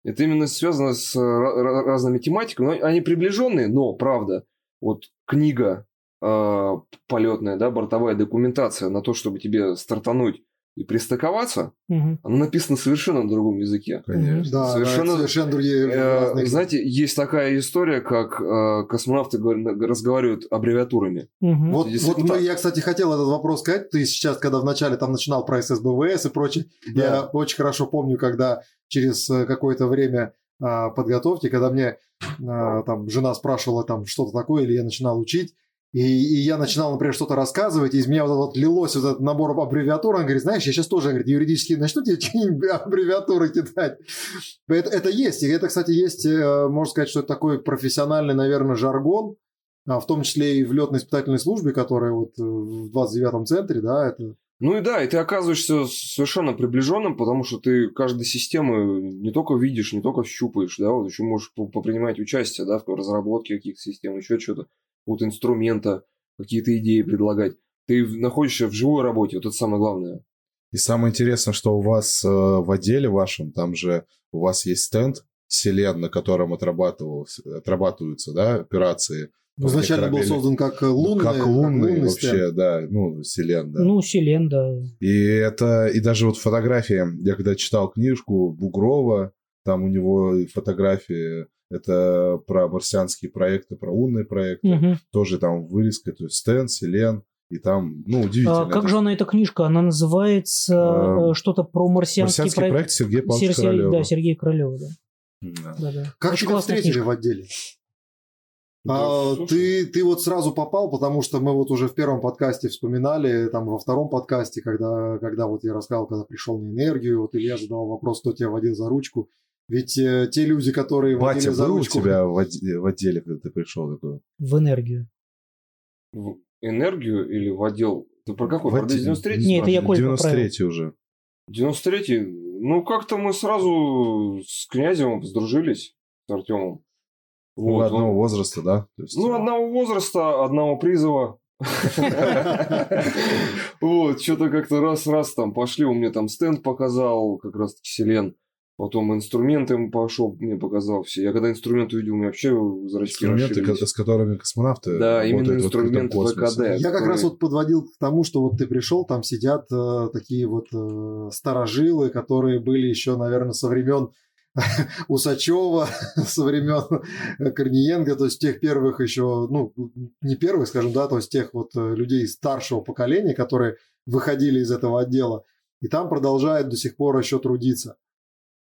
Это именно связано с э, ра- ра- разными тематиками. Они приближенные, но, правда, вот книга э, полетная, да, бортовая документация на то, чтобы тебе стартануть и пристыковаться, Мгм. она написана совершенно на другом языке. Конечно. Да, Совершенно- да, совершенно другие Э, знаете, есть такая история, как э, космонавты разговаривают аббревиатурами. Мгм. Вот, вот мы- я, кстати, хотел этот вопрос сказать. Ты сейчас, когда вначале там начинал про ССБВС и прочее, Да. я очень хорошо помню, когда через э, какое-то время а, подготовки, когда мне а, там жена спрашивала там что-то такое, или я начинал учить, и, и я начинал, например, что-то рассказывать, и из меня вот, вот лилось вот этот набор аббревиатур, он говорит, знаешь, я сейчас тоже, говорит, юридически начну тебе какие-нибудь аббревиатуры кидать. Это, это есть, и это, кстати, есть, э, можно сказать, что это такой профессиональный, наверное, жаргон, а, в том числе и в летно-испытательной службе, которая вот э, в 29-м центре, да, это... Ну и да, и ты оказываешься совершенно приближенным, потому что ты каждой системы не только видишь, не только щупаешь, да, вот еще можешь по- попринимать участие, да, в разработке каких-то систем, еще что-то, вот инструмента, какие-то идеи предлагать. Ты находишься в живой работе, вот это самое главное. И самое интересное, что у вас э, в отделе вашем, там же у вас есть стенд Селен, на котором отрабатываются да, операции. Ну, Изначально был создан как э, лунный, как лунный, лунный вообще, стенд. да, ну, Селен, да. Ну, Селен, да. И это, и даже вот фотографии, я когда читал книжку Бугрова, там у него фотографии, это про марсианские проекты, про лунные проекты, Мгм. тоже там вырезка, то есть Стэн, Селен, и там, ну, удивительно. А, как Это же она, эта книжка? Она называется э, что-то про марсианский, Марсианский проект. проект Сергея Павловича Сер- Сер- Королева. Да, Сергей Королева, да. Да. да, да. Как Очень тебя встретили книжка. в отделе? Да, А, слушай, ты, ты вот сразу попал, потому что мы вот уже в первом подкасте вспоминали, там во втором подкасте, когда, когда вот я рассказывал, когда пришел на энергию, вот Илья задавал вопрос, кто тебя водил за ручку. Ведь э, те люди, которые водили Батя за был у ручку... тебя в отде- в отделе, когда ты пришел такой? В энергию. в энергию или в отдел? Ты про какой? В Про отдел. 93 Не, это я Коль 93 уже. 93 Ну, как-то мы сразу с князем сдружились, с Артемом. Ну, Вот, одного он- возраста, да? То есть, Ну, одного возраста, одного призова. Вот, что-то как-то раз-раз там пошли, он мне там стенд показал, как раз таки Селен. Потом инструменты ему пошел, мне показал все. Я когда инструмент увидел, у меня вообще зрачки инструменты, расширились. с которыми космонавты Да, именно инструменты космосе. ВКД. Я как которые- раз вот подводил к тому, что вот ты пришел, там сидят э, такие вот э, старожилы, которые были еще, наверное, со времен Усачева, со времен Корниенко, то есть тех первых еще, ну, не первых, скажем, да, то есть тех вот э, людей старшего поколения, которые выходили из этого отдела, и там продолжают до сих пор еще трудиться.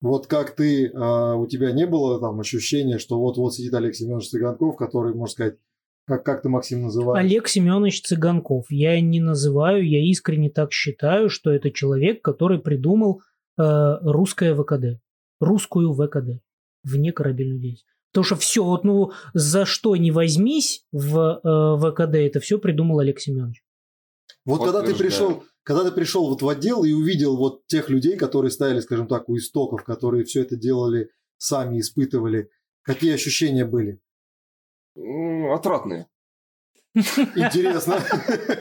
Вот как ты, э, у тебя не было там ощущения, что вот-вот сидит Олег Семенович Цыганков, который, можно сказать, как, как ты, Максим, называешь? Олег Семенович Цыганков. Я не называю, я искренне так считаю, что это человек, который придумал э, русское ВКД. Русскую ВКД. Вне корабельную деятельность. Потому что все, вот, ну, за что не возьмись в э, ВКД, это все придумал Олег Семенович. Вот когда ты пришел, когда ты пришел вот в отдел и увидел вот тех людей, которые стояли, скажем так, у истоков, которые все это делали сами, испытывали, какие ощущения были? Отратные. Интересно.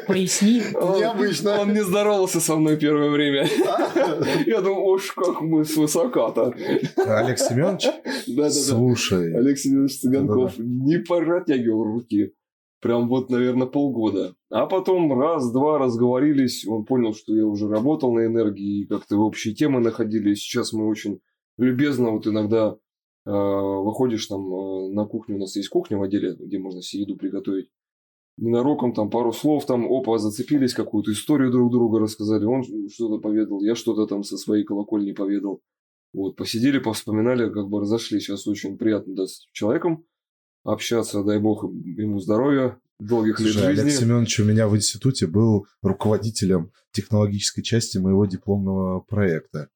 Поясни. Необычно. Он не здоровался со мной первое время. А? Я думаю, уж как мы свысока-то. Олег Семенович? Да-да-да. Слушай, Олег Семенович Цыганков не протягивал руки. Прям вот, наверное, полгода. А потом раз-два разговорились, он понял, что я уже работал на энергии, и как-то в общие темы находились. Сейчас мы очень любезно вот иногда э, выходишь там э, на кухню, у нас есть кухня в отделе, где можно себе еду приготовить. ненароком там пару слов, там, опа, зацепились, какую-то историю друг друга рассказали, он что-то поведал, я что-то там со своей колокольни поведал. Вот, посидели, повспоминали, как бы разошлись. Сейчас очень приятно да, с человеком общаться, дай бог ему здоровья, долгих лет Слушай, жизни. Олег Семенович у меня в институте был руководителем технологической части моего дипломного проекта.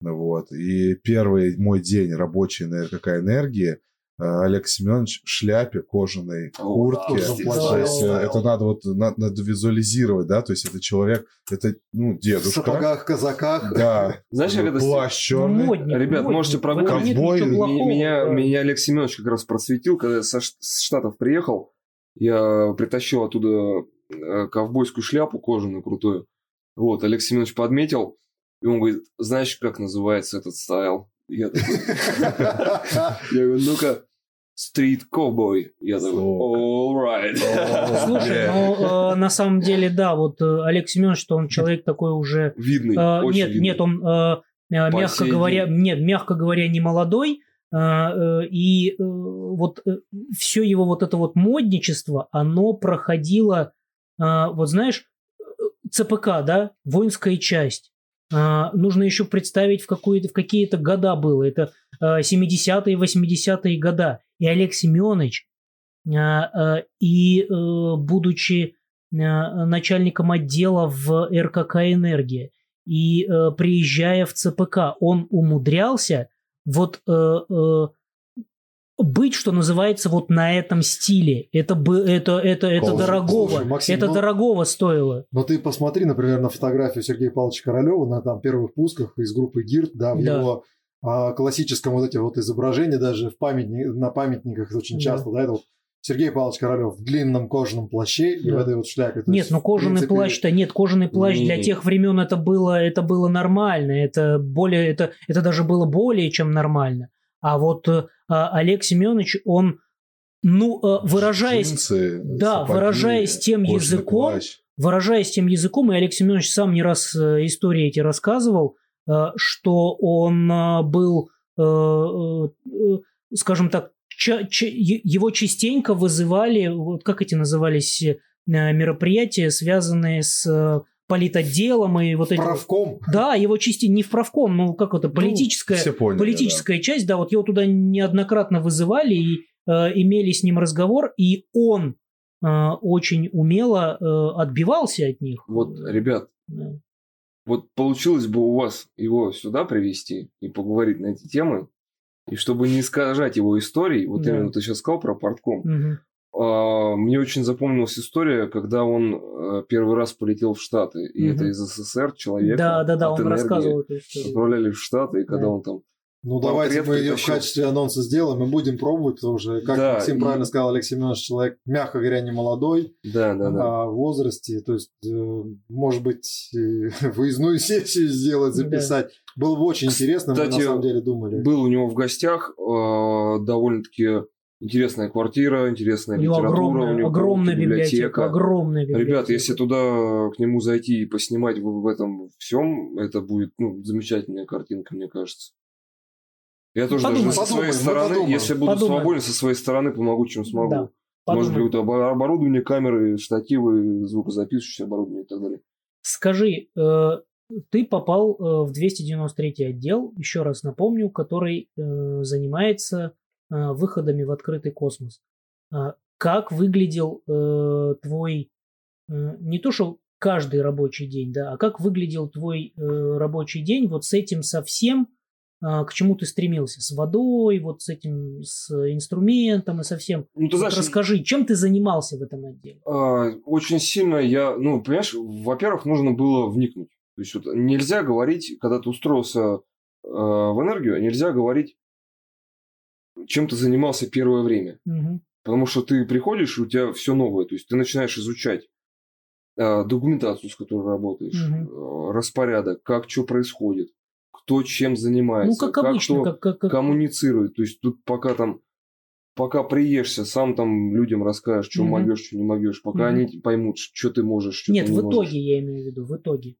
Вот. И первый мой день рабочий на РКК «Энергии» Олег Семенович в шляпе, кожаной О, куртке. да, То есть э, это надо вот на- надо визуализировать, да, то есть это человек, это, ну, В дедушка. сапогах, казаках. Да. Знаешь, как это... Плащ черный. модник, Ребят, модник. можете В прогуглить. Ковбой, меня, да. меня Олег Семенович как раз просветил, когда я со с Штатов приехал, я притащил оттуда э, ковбойскую шляпу кожаную крутую. Вот, Олег Семенович подметил, и он говорит, знаешь, как называется этот стайл? Я такой, я говорю, ну-ка, стрит ковбой. Я такой, all right. Слушай, ну, э, на самом деле, да, вот э, Олег Семенович, что он человек такой уже... Видный, э, нет, нет, он, мягко говоря, нет, мягко говоря, не молодой, и вот все его вот это вот модничество, оно проходило, вот знаешь, ЦПК, да, воинская часть. А, нужно еще представить, в, в какие-то года было. Это э, 70-е, 80-е года. И Олег Семенович, а, э, и э, будучи начальником отдела в РКК «Энергия», и э, приезжая в ЦПК, он умудрялся вот э, быть, что называется, вот на этом стиле. Это, бы, это, это, это Слушай, дорогого. слушай, Максим, это ну- дорогого стоило. Но ты посмотри, например, на фотографию Сергея Павловича Королева на там первых пусках из группы ГИРТ, да, в Да. его а, классическом вот эти вот изображения, даже в памятни- на памятниках очень Да. часто, да, это вот Сергей Павлович Королев в длинном кожаном плаще и Да. в этой вот шляпе. То Нет, есть, ну кожаный принципе, плащ-то нет, кожаный плащ для Не. тех времен это было, это было нормально, это более, это, это даже было более чем нормально. А вот э, а, Олег Семенович, он, ну, э, выражаясь, Джинсы, да, сапоги, выражаясь тем языком, плащ. выражаясь тем языком, и Олег Семенович сам не раз э, истории эти рассказывал, что он был, скажем так, его частенько вызывали, вот как эти назывались мероприятия, связанные с политотделом и вот эти... вот- Правком. Да, его части не в правком, ну как это, Ну, политическая, все поняли, политическая часть, да, вот его туда неоднократно вызывали и э, имели с ним разговор, и он э, очень умело э, отбивался от них. Вот, ребят, Да. вот получилось бы у вас его сюда привести и поговорить на эти темы, и чтобы не искажать его истории, вот Да. именно ты сейчас сказал про портком, Мгм. А, мне очень запомнилась история, когда он э, первый раз полетел в Штаты, и Мгм. это из СССР человека Да, да, да, от он «Энергии» рассказывал эту историю. отправляли в Штаты, и когда Да. он там... Ну, давайте мы ее в качестве анонса сделаем и будем пробовать тоже. Как Да, Максим и- правильно сказал, Алексей Семенович, человек, мягко говоря, не молодой, Да, да, да. а в возрасте. То есть, э, может быть, выездную сессию сделать, Да. записать. Было бы очень интересно, мы на Кстати, самом деле думали. Был у него в гостях э, довольно-таки интересная квартира, интересная У него литература, огромная, у него огромная какая-то библиотека, огромная библиотека. Ребят, если туда к нему зайти и поснимать в, в этом всем, это будет ну, замечательная картинка, мне кажется. Я тоже Подумаем. даже со своей Подумаем, стороны, подумаем. если буду Подумаем. свободен, со своей стороны помогу, чем смогу. Да, Может подумай. быть, обо- оборудование, камеры, штативы, звукозаписывающее оборудование и так далее. Скажи, э, ты попал э, в 293 отдел, еще раз напомню, который э, занимается выходами в открытый космос. А Как выглядел э, твой, э, не то что каждый рабочий день, да, а как выглядел твой э, рабочий день вот с этим совсем, а, к чему ты стремился, с водой, вот с этим, с инструментом и со всем. Ну, ты Вот знаешь, расскажи, чем ты занимался в этом отделе? А, очень сильно я, ну, понимаешь, во-первых, нужно было вникнуть. То есть вот нельзя говорить, когда ты устроился э, в энергию, нельзя говорить, чем ты занимался первое время. Мгм. Потому что ты приходишь, и у тебя все новое. То есть ты начинаешь изучать э, документацию, с которой работаешь, Мгм. э, распорядок, как что происходит, кто чем занимается, Ну, как обычно, кто как, как, как- коммуницирует. То есть тут пока там пока приешься, сам там людям расскажешь, что Мгм. могешь, что не могешь, пока Мгм. они поймут, что ты можешь, что Нет, ты не в можешь. итоге я имею в виду, в итоге.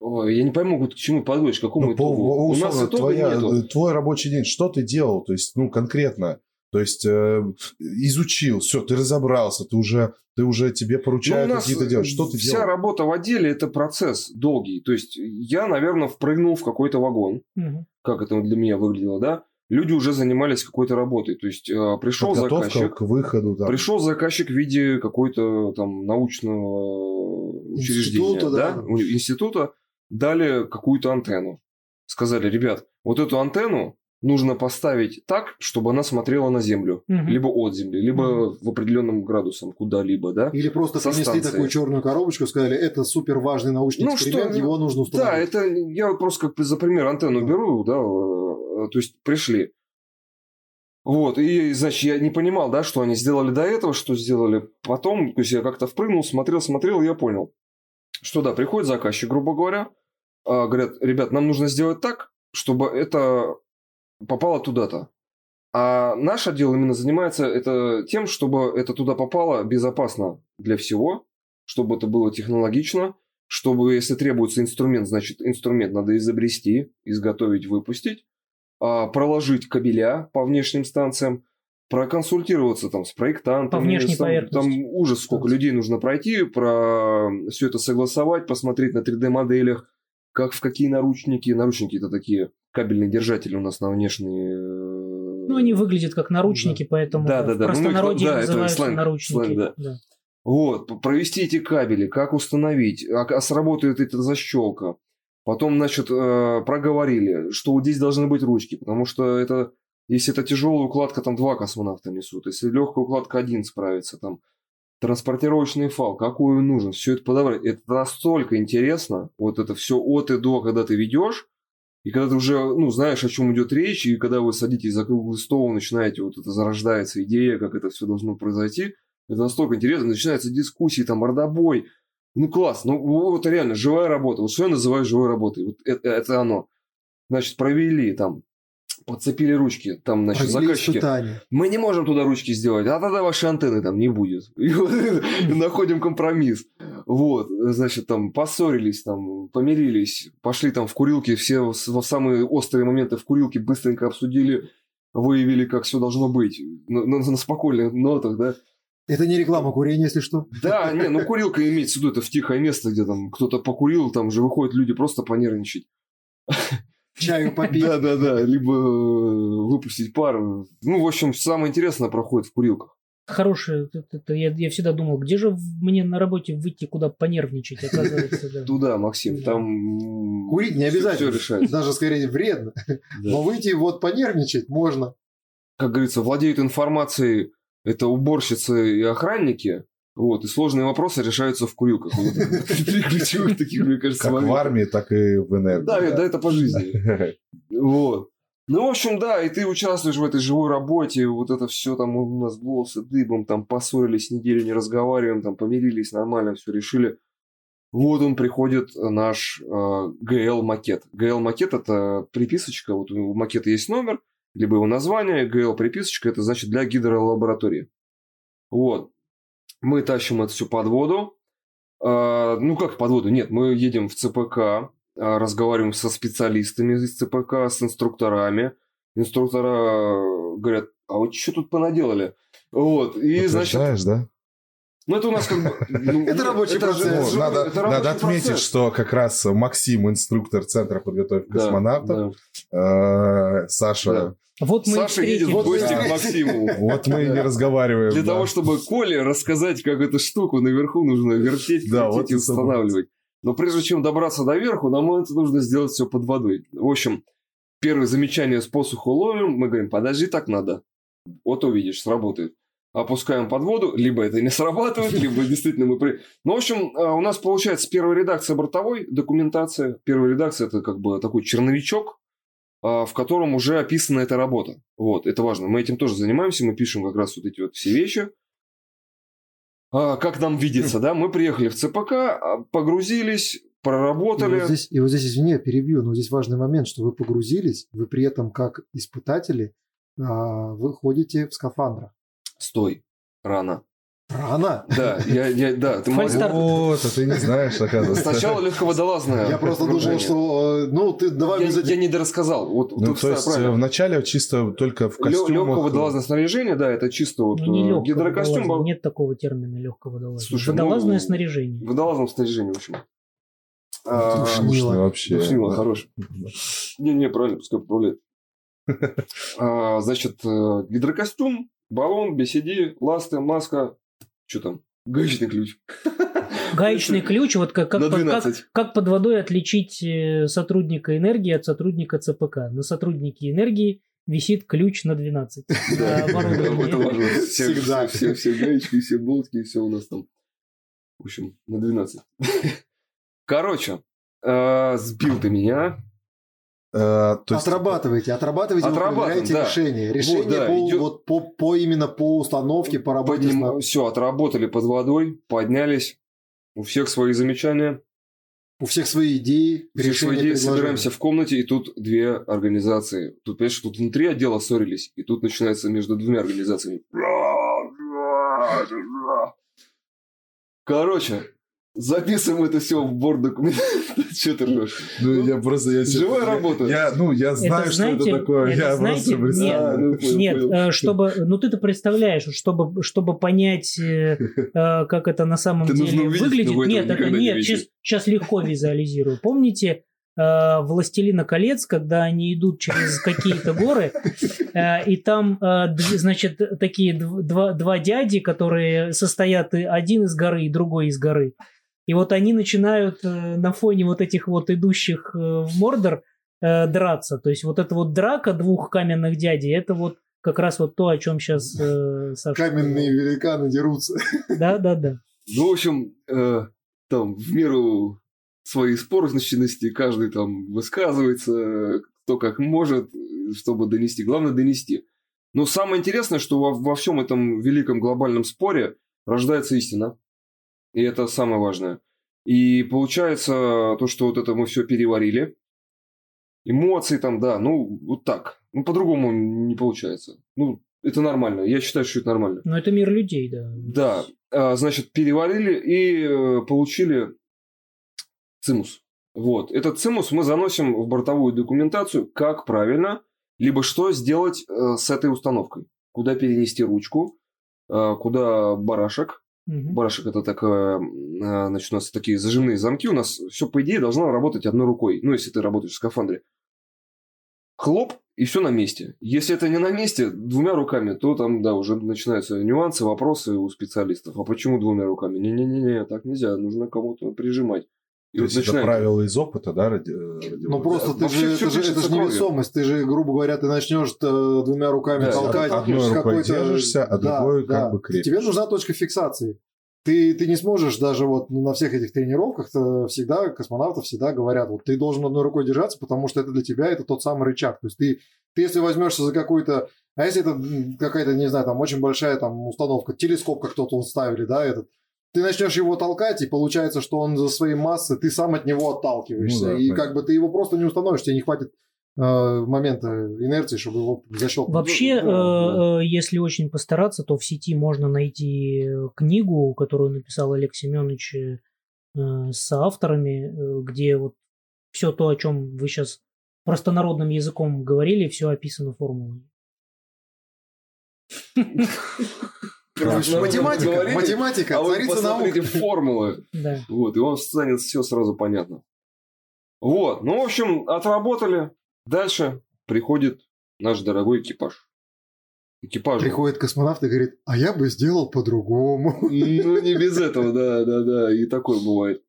Ой, я не пойму, вот к чему подводишь, к какому Ну, по- итогу. У нас условно, итога твоя- нету. твой рабочий день, что ты делал? То есть, ну, конкретно, То есть э, изучил, все, ты разобрался, ты уже, ты уже тебе поручают Ну, какие-то дела. Что ты Вся делал? работа в отделе – это процесс долгий. То есть я, наверное, впрыгнул в какой-то вагон, Мгм. как это для меня выглядело, да? Люди уже занимались какой-то работой. То есть э, пришел Подготовка заказчик, к выходу. Там. Пришел заказчик в виде какой-то там научного учреждения, Института, да, да. института, дали какую-то антенну. Сказали, ребят, вот эту антенну нужно поставить так, чтобы она смотрела на Землю. Мгм. Либо от Земли, либо в определенном градусом, куда-либо, да. Или просто Со принесли станции. такую черную коробочку, сказали, это супер важный научный Ну, эксперимент, что- его нужно Да, установить. это я вот просто как за пример антенну беру, да, э, то есть пришли. Вот, и, значит, я не понимал, да, что они сделали до этого, что сделали потом. То есть я как-то впрыгнул, смотрел, смотрел, и я понял, что да, приходит заказчик, грубо говоря, говорят, ребят, нам нужно сделать так, чтобы это попало туда-то. А наш отдел именно занимается это тем, чтобы это туда попало безопасно для всего, чтобы это было технологично, чтобы, если требуется инструмент, значит, инструмент надо изобрести, изготовить, выпустить, а, проложить кабеля по внешним станциям, проконсультироваться там с проектантами. По внешней там, поверхности. там ужас, сколько людей нужно пройти, про все это согласовать, посмотреть на 3D-моделях, как в какие наручники. Наручники это такие кабельные держатели у нас на внешние... э, Ну, они выглядят как наручники, поэтому Да, да, в да. Ну, простонародье да, это называются сленг, наручники. сленг, да. Да. Вот, провести эти кабели, как установить, а, а сработает эта защелка. Потом, значит, э, проговорили, что вот здесь должны быть ручки, потому что это, если это тяжелая укладка, там два космонавта несут. Если легкая укладка, один справится. Там транспортировочный фал, какой он нужен, все это подобрать. Это настолько интересно, вот это все от и до, когда ты ведешь, и когда ты уже, ну, знаешь, о чем идет речь, и когда вы садитесь за круглый стол, начинаете, вот это зарождается идея, как это все должно произойти, это настолько интересно, начинаются дискуссии, там, мордобой. Ну, класс, ну, вот реально, живая работа. Вот что я называю живой работой? Вот это, это оно. Значит, провели там, подцепили ручки, там, значит, Провели заказчики. испытания. Мы не можем туда ручки сделать, а тогда вашей антенны там не будет. И вот находим компромисс. Вот, значит, там поссорились, там помирились, пошли там в курилки, все в в самые острые моменты в курилке быстренько обсудили, выявили, как все должно быть. На, на- на спокойных нотах, да. Это не реклама курения, если что. Да, не, ну курилка имеется в виду, это в тихое место, где там кто-то покурил, там же выходят люди просто понервничать. Чаю попить. Да, да, да, либо э, выпустить пар. Ну, в общем, самое интересное проходит в курилках. Хорошее, это- я, я всегда думал, где же мне на работе выйти, куда понервничать, оказывается, да. Туда, Максим, там... Курить не обязательно. Решается. Даже скорее вредно. Но выйти вот понервничать можно. Как говорится, владеют информацией это уборщицы и охранники, вот, и сложные вопросы решаются в курилках. Вот Три ключевых таких, мне кажется, Как в армии, так и в энергии. Да, да, это по жизни. Вот. Ну, в общем, да, и ты участвуешь в этой живой работе, вот это все там у нас волосы дыбом, там поссорились, неделю не разговариваем, там помирились, нормально все решили. Вот он приходит, наш GL-макет. GL-макет – это приписочка, вот у макета есть номер, либо его название, GL-приписочка – это значит для гидролаборатории. Вот. Мы тащим это все под воду. А, ну, как под воду? Нет, мы едем в ЦПК, а, разговариваем со специалистами из ЦПК, с инструкторами. Инструктора говорят, а вот что тут понаделали? Вот, и, значит, Подтверждаешь, да? Ну, это у нас как бы... ну, Это нет, рабочий это же- процесс. Ну, надо, это рабочий надо отметить, процесс. что как раз Максим, инструктор Центра подготовки Да, космонавтов, да. э, Саша, Вот мы Саша едет в гости к Максиму. вот мы и не разговариваем. Для того, чтобы Коле рассказать, как эту штуку наверху нужно вертеть, крутить и устанавливать. Но прежде чем добраться до верху, нам это нужно сделать все под водой. В общем, первое замечание с посуху ловим, мы говорим, подожди, так надо. Вот увидишь, сработает. Опускаем под воду, либо это не срабатывает, либо действительно мы... При... Ну, в общем, а, у нас получается первая редакция бортовой документация. Первая редакция – это как бы такой черновичок, а, в котором уже описана эта работа. Вот, это важно. Мы этим тоже занимаемся, мы пишем как раз вот эти вот все вещи. А, как нам видится, да? Мы приехали в ЦПК, а, погрузились, И проработали. вот, здесь, и вот здесь, извини, я перебью, но здесь важный момент, что вы погрузились, вы при этом как испытатели а, вы ходите в скафандрах. Стой, рано. Рано. Да, я, я, да, ты. Фальстарт. Вот, а ты не знаешь, оказывается. Сначала легководолазное. Я просто думал, что... э, Ну, ты давай Я, я не дорассказал. Вот, Ну, тут то есть правильно. э, вначале чисто только в костюмах. Легкое водолазное снаряжение, да, это чисто вот Ну, э, гидрокостюм. Нет такого термина легкого водолаза. Слушай, Водолазное ну, снаряжение. В водолазном снаряжении, в общем. А, Душнило. Вообще. Душнило, хорош. Не-не, правильно, пускай поправляет. А, Значит, э, гидрокостюм, баллон, BCD, ласты, маска. Что там? Гаечный ключ. Гаечный ключ, вот как, как, под, как, 12. как под водой отличить э, сотрудника энергии от сотрудника ЦПК. На сотруднике энергии висит ключ на 12. Да, оборудовании. это важно. Все- Всегда. Все, все гаечки, все болтики, все у нас там. В общем, на 12. Короче, э, сбил ты меня. Э, то есть- Отрабатывайте, отрабатывайте, вы Отрабатываем, проверяете да. решение. Решение да, по, идет- вот, по, по именно по установке, по работе. с на- Все, отработали под водой, поднялись. У всех свои замечания. У всех свои идеи, У всех свои идеи. Собираемся в комнате, и тут две организации. Тут, понимаешь, тут внутри отдела ссорились, и тут начинается между двумя организациями. Короче, записываем это все в борт документов. Че ты ржешь? Ну, я просто... Я, Живая я- работа. Я, ну, я знаю, Это, что знаете, это такое. это, я знаете, просто представляю. ну, понял, Нет, понял. э, чтобы, ну ты-то представляешь, чтобы, чтобы понять, э, э, как это на самом нужно деле увидеть, выглядит. Нет, это не нет, видели. сейчас, сейчас легко визуализирую. Помните «Властелина колец», когда они идут через какие-то горы, и там, значит, такие дв- два, два дяди, которые состоят и один из горы, и другой из горы. И вот они начинают э, на фоне вот этих вот идущих э, в Мордор э, драться. То есть вот эта вот драка двух каменных дядей, это вот как раз вот то, о чем сейчас Саша. Каменные великаны дерутся. Да, да, да. Ну, в общем, э, там в меру своей спорности каждый там высказывается, кто как может, э, чтобы донести. Главное донести. Но самое интересное, что во, во всем этом великом глобальном споре рождается истина. И это самое важное. И получается то, что вот это мы все переварили. Эмоции там, да, ну, вот так. Ну, по-другому не получается. Ну, это нормально. Я считаю, что это нормально. Но это мир людей, да. Да, а, значит, переварили и э, получили цимус. Вот. Этот цимус мы заносим в бортовую документацию, как правильно, либо что сделать э, с этой установкой. Куда перенести ручку, э, куда барашек. Мгм. Барашек это такое, значит, у нас такие зажимные замки. У нас все, по идее, должно работать одной рукой. Ну, если ты работаешь в скафандре. Хлоп, и все на месте. Если это не на месте, двумя руками, то там, да, уже начинаются нюансы, вопросы у специалистов. А почему двумя руками? Не-не-не, так нельзя, нужно кому-то прижимать. И То вот есть это начинает- правило из опыта, да, ради- э? Ну просто ты же, это же, это же невесомость. Ты же, грубо говоря, ты начнешь э, двумя руками Да, толкать. одной рукой держишься, а Да, другой да. как бы крепишь. Тебе нужна точка фиксации. Ты, ты не сможешь даже вот на всех этих тренировках всегда, космонавты всегда говорят, вот ты должен одной рукой держаться, потому что это для тебя это тот самый рычаг. То есть ты, ты если возьмешься за какую-то, а если это какая-то, не знаю, там очень большая там установка, телескоп как кто-то вот ставили, да, этот, ты начнешь его толкать, и получается, что он за своей массой, ты сам от него отталкиваешься. Ну да, и понятно. как бы ты его просто не установишь, тебе не хватит э, момента инерции, чтобы его защелкнуть. Вообще, Ну, да. э, э, если очень постараться, то в сети можно найти книгу, которую написал Олег Семенович э, с авторами, э, где вот все то, о чем вы сейчас простонародным языком говорили, все описано формулами. Народ Математика, говорили, математика, а царица наук. посмотрите формулы. Да. Вот, и вам станет все сразу понятно. Вот, ну, в общем, отработали. Дальше приходит наш дорогой экипаж. Экипаж. Приходит космонавт и говорит, а я бы сделал по-другому. Ну, не без этого, да, да, да, и такое бывает.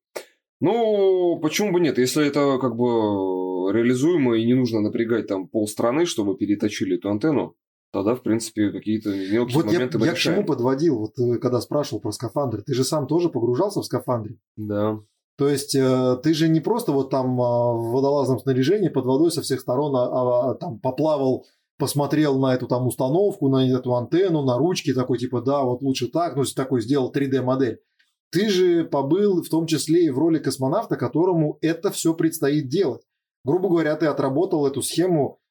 Ну, почему бы нет? Если это как бы реализуемо и не нужно напрягать там полстраны, чтобы переточили эту антенну, тогда, в принципе, какие-то мелкие Вот я, моменты мы я к чему подводил, вот э, когда спрашивал про скафандры. Ты же сам тоже погружался в скафандре. Да. То есть э, ты же не просто вот там а, в водолазном снаряжении под водой со всех сторон а, а, там поплавал, посмотрел на эту там установку, на эту антенну, на ручки, такой типа, да, вот лучше так, ну, такой сделал 3D-модель. Ты же побыл в том числе и в роли космонавта, которому это все предстоит делать. Грубо говоря, ты отработал эту схему а,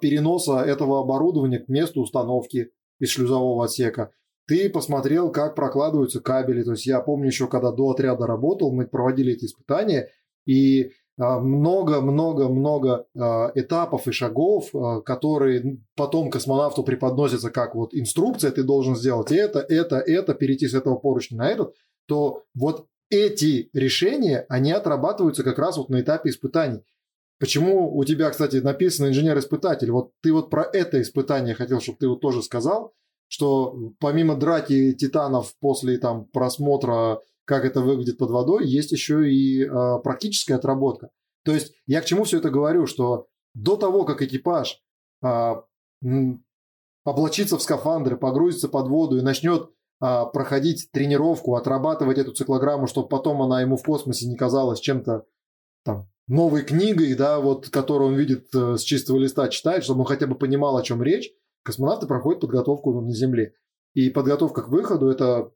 переноса этого оборудования к месту установки из шлюзового отсека. ты посмотрел, как прокладываются кабели. То есть я помню еще, когда до отряда работал, мы проводили эти испытания, и много-много-много этапов и шагов, которые потом космонавту преподносятся как вот инструкция, ты должен сделать это, это, это, перейти с этого поручня на этот, то вот эти решения, они отрабатываются как раз вот на этапе испытаний. Почему у тебя, кстати, написано инженер-испытатель? Вот ты вот про это испытание хотел, чтобы ты вот тоже сказал, что помимо драки титанов после там просмотра, как это выглядит под водой, есть еще и э, практическая отработка. То есть я к чему все это говорю, что до того, как экипаж э, облачится в скафандры, погрузится под воду и начнет а, проходить тренировку, отрабатывать эту циклограмму, чтобы потом она ему в космосе не казалась чем-то там новой книгой, да, вот, которую он видит э, с чистого листа, читает, чтобы он хотя бы понимал, о чем речь, космонавты проходят подготовку на Земле. И подготовка к выходу – это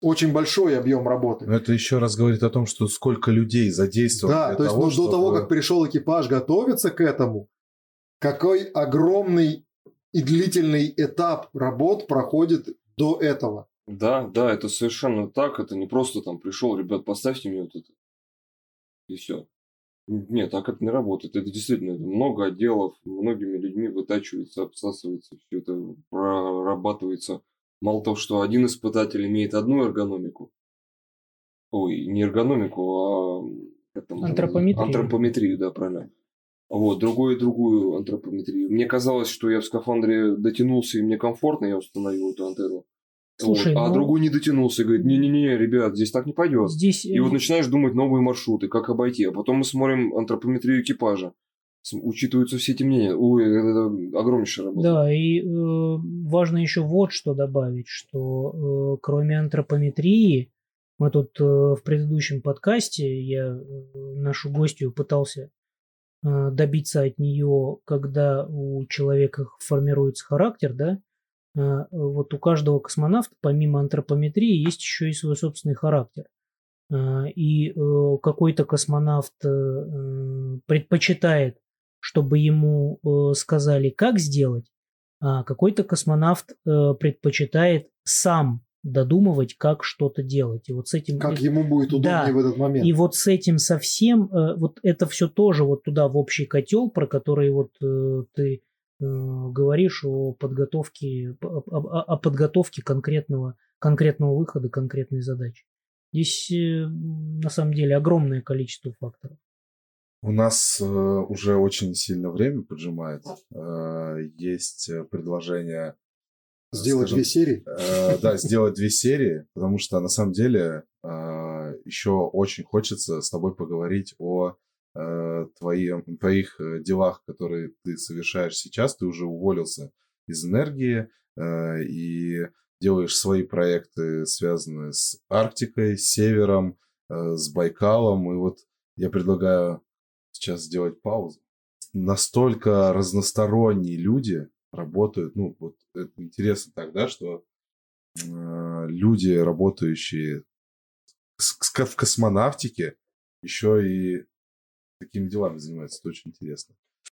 очень большой объем работы. Но это еще раз говорит о том, что сколько людей задействовано. Да, то есть того, ну, чтобы... до того, как пришел экипаж готовиться к этому, какой огромный и длительный этап работ проходит до этого. Да, да, это совершенно так. Это не просто там пришел, ребят, поставьте мне вот это. И все. Нет, так это не работает. Это действительно много отделов, многими людьми вытачивается, обсасывается, все это прорабатывается. Мало того, что один испытатель имеет одну эргономику, ой, не эргономику, а это, антропометрию. Антропометрию, да, правильно. Вот, другую другую антропометрию. Мне казалось, что я в скафандре дотянулся, и мне комфортно, я установил эту антенну. Слушай, вот. А ну... другой не дотянулся и говорит, не-не-не, ребят, здесь так не пойдет. Здесь... И вот э, начинаешь думать новые маршруты, как обойти. А потом мы смотрим антропометрию экипажа. Учитываются все эти мнения. Ой, это огромнейшая работа. Да, и э, важно еще вот что добавить, что э, кроме антропометрии, мы тут э, в предыдущем подкасте, я э, нашу гостью пытался э, добиться от нее, когда у человека формируется характер, да, а, вот у каждого космонавта, помимо антропометрии, есть еще и свой собственный характер. А, и э, какой-то космонавт э, предпочитает, чтобы ему э, сказали, как сделать, а какой-то космонавт предпочитает сам додумывать, как что-то делать. И вот с этим... Как ему будет удобнее да, в этот момент. И вот с этим совсем, вот это все тоже вот туда в общий котел, про который вот ты говоришь о подготовке, о, о подготовке конкретного, конкретного выхода, конкретной задачи. Здесь э, на самом деле огромное количество факторов. У нас э, уже очень сильно время поджимает. есть предложение Сделать скажем, две серии? Э, да, сделать две серии, потому что на самом деле э, еще очень хочется с тобой поговорить о э, твои, твоих э, делах, которые ты совершаешь сейчас, ты уже уволился из энергии э, и делаешь свои проекты, связанные с Арктикой, с Севером, э, с Байкалом. И вот я предлагаю сейчас сделать паузу. Настолько разносторонние люди работают. Ну, вот это интересно тогда, что э, люди, работающие в космонавтике, еще и такими делами занимается. Это очень интересно.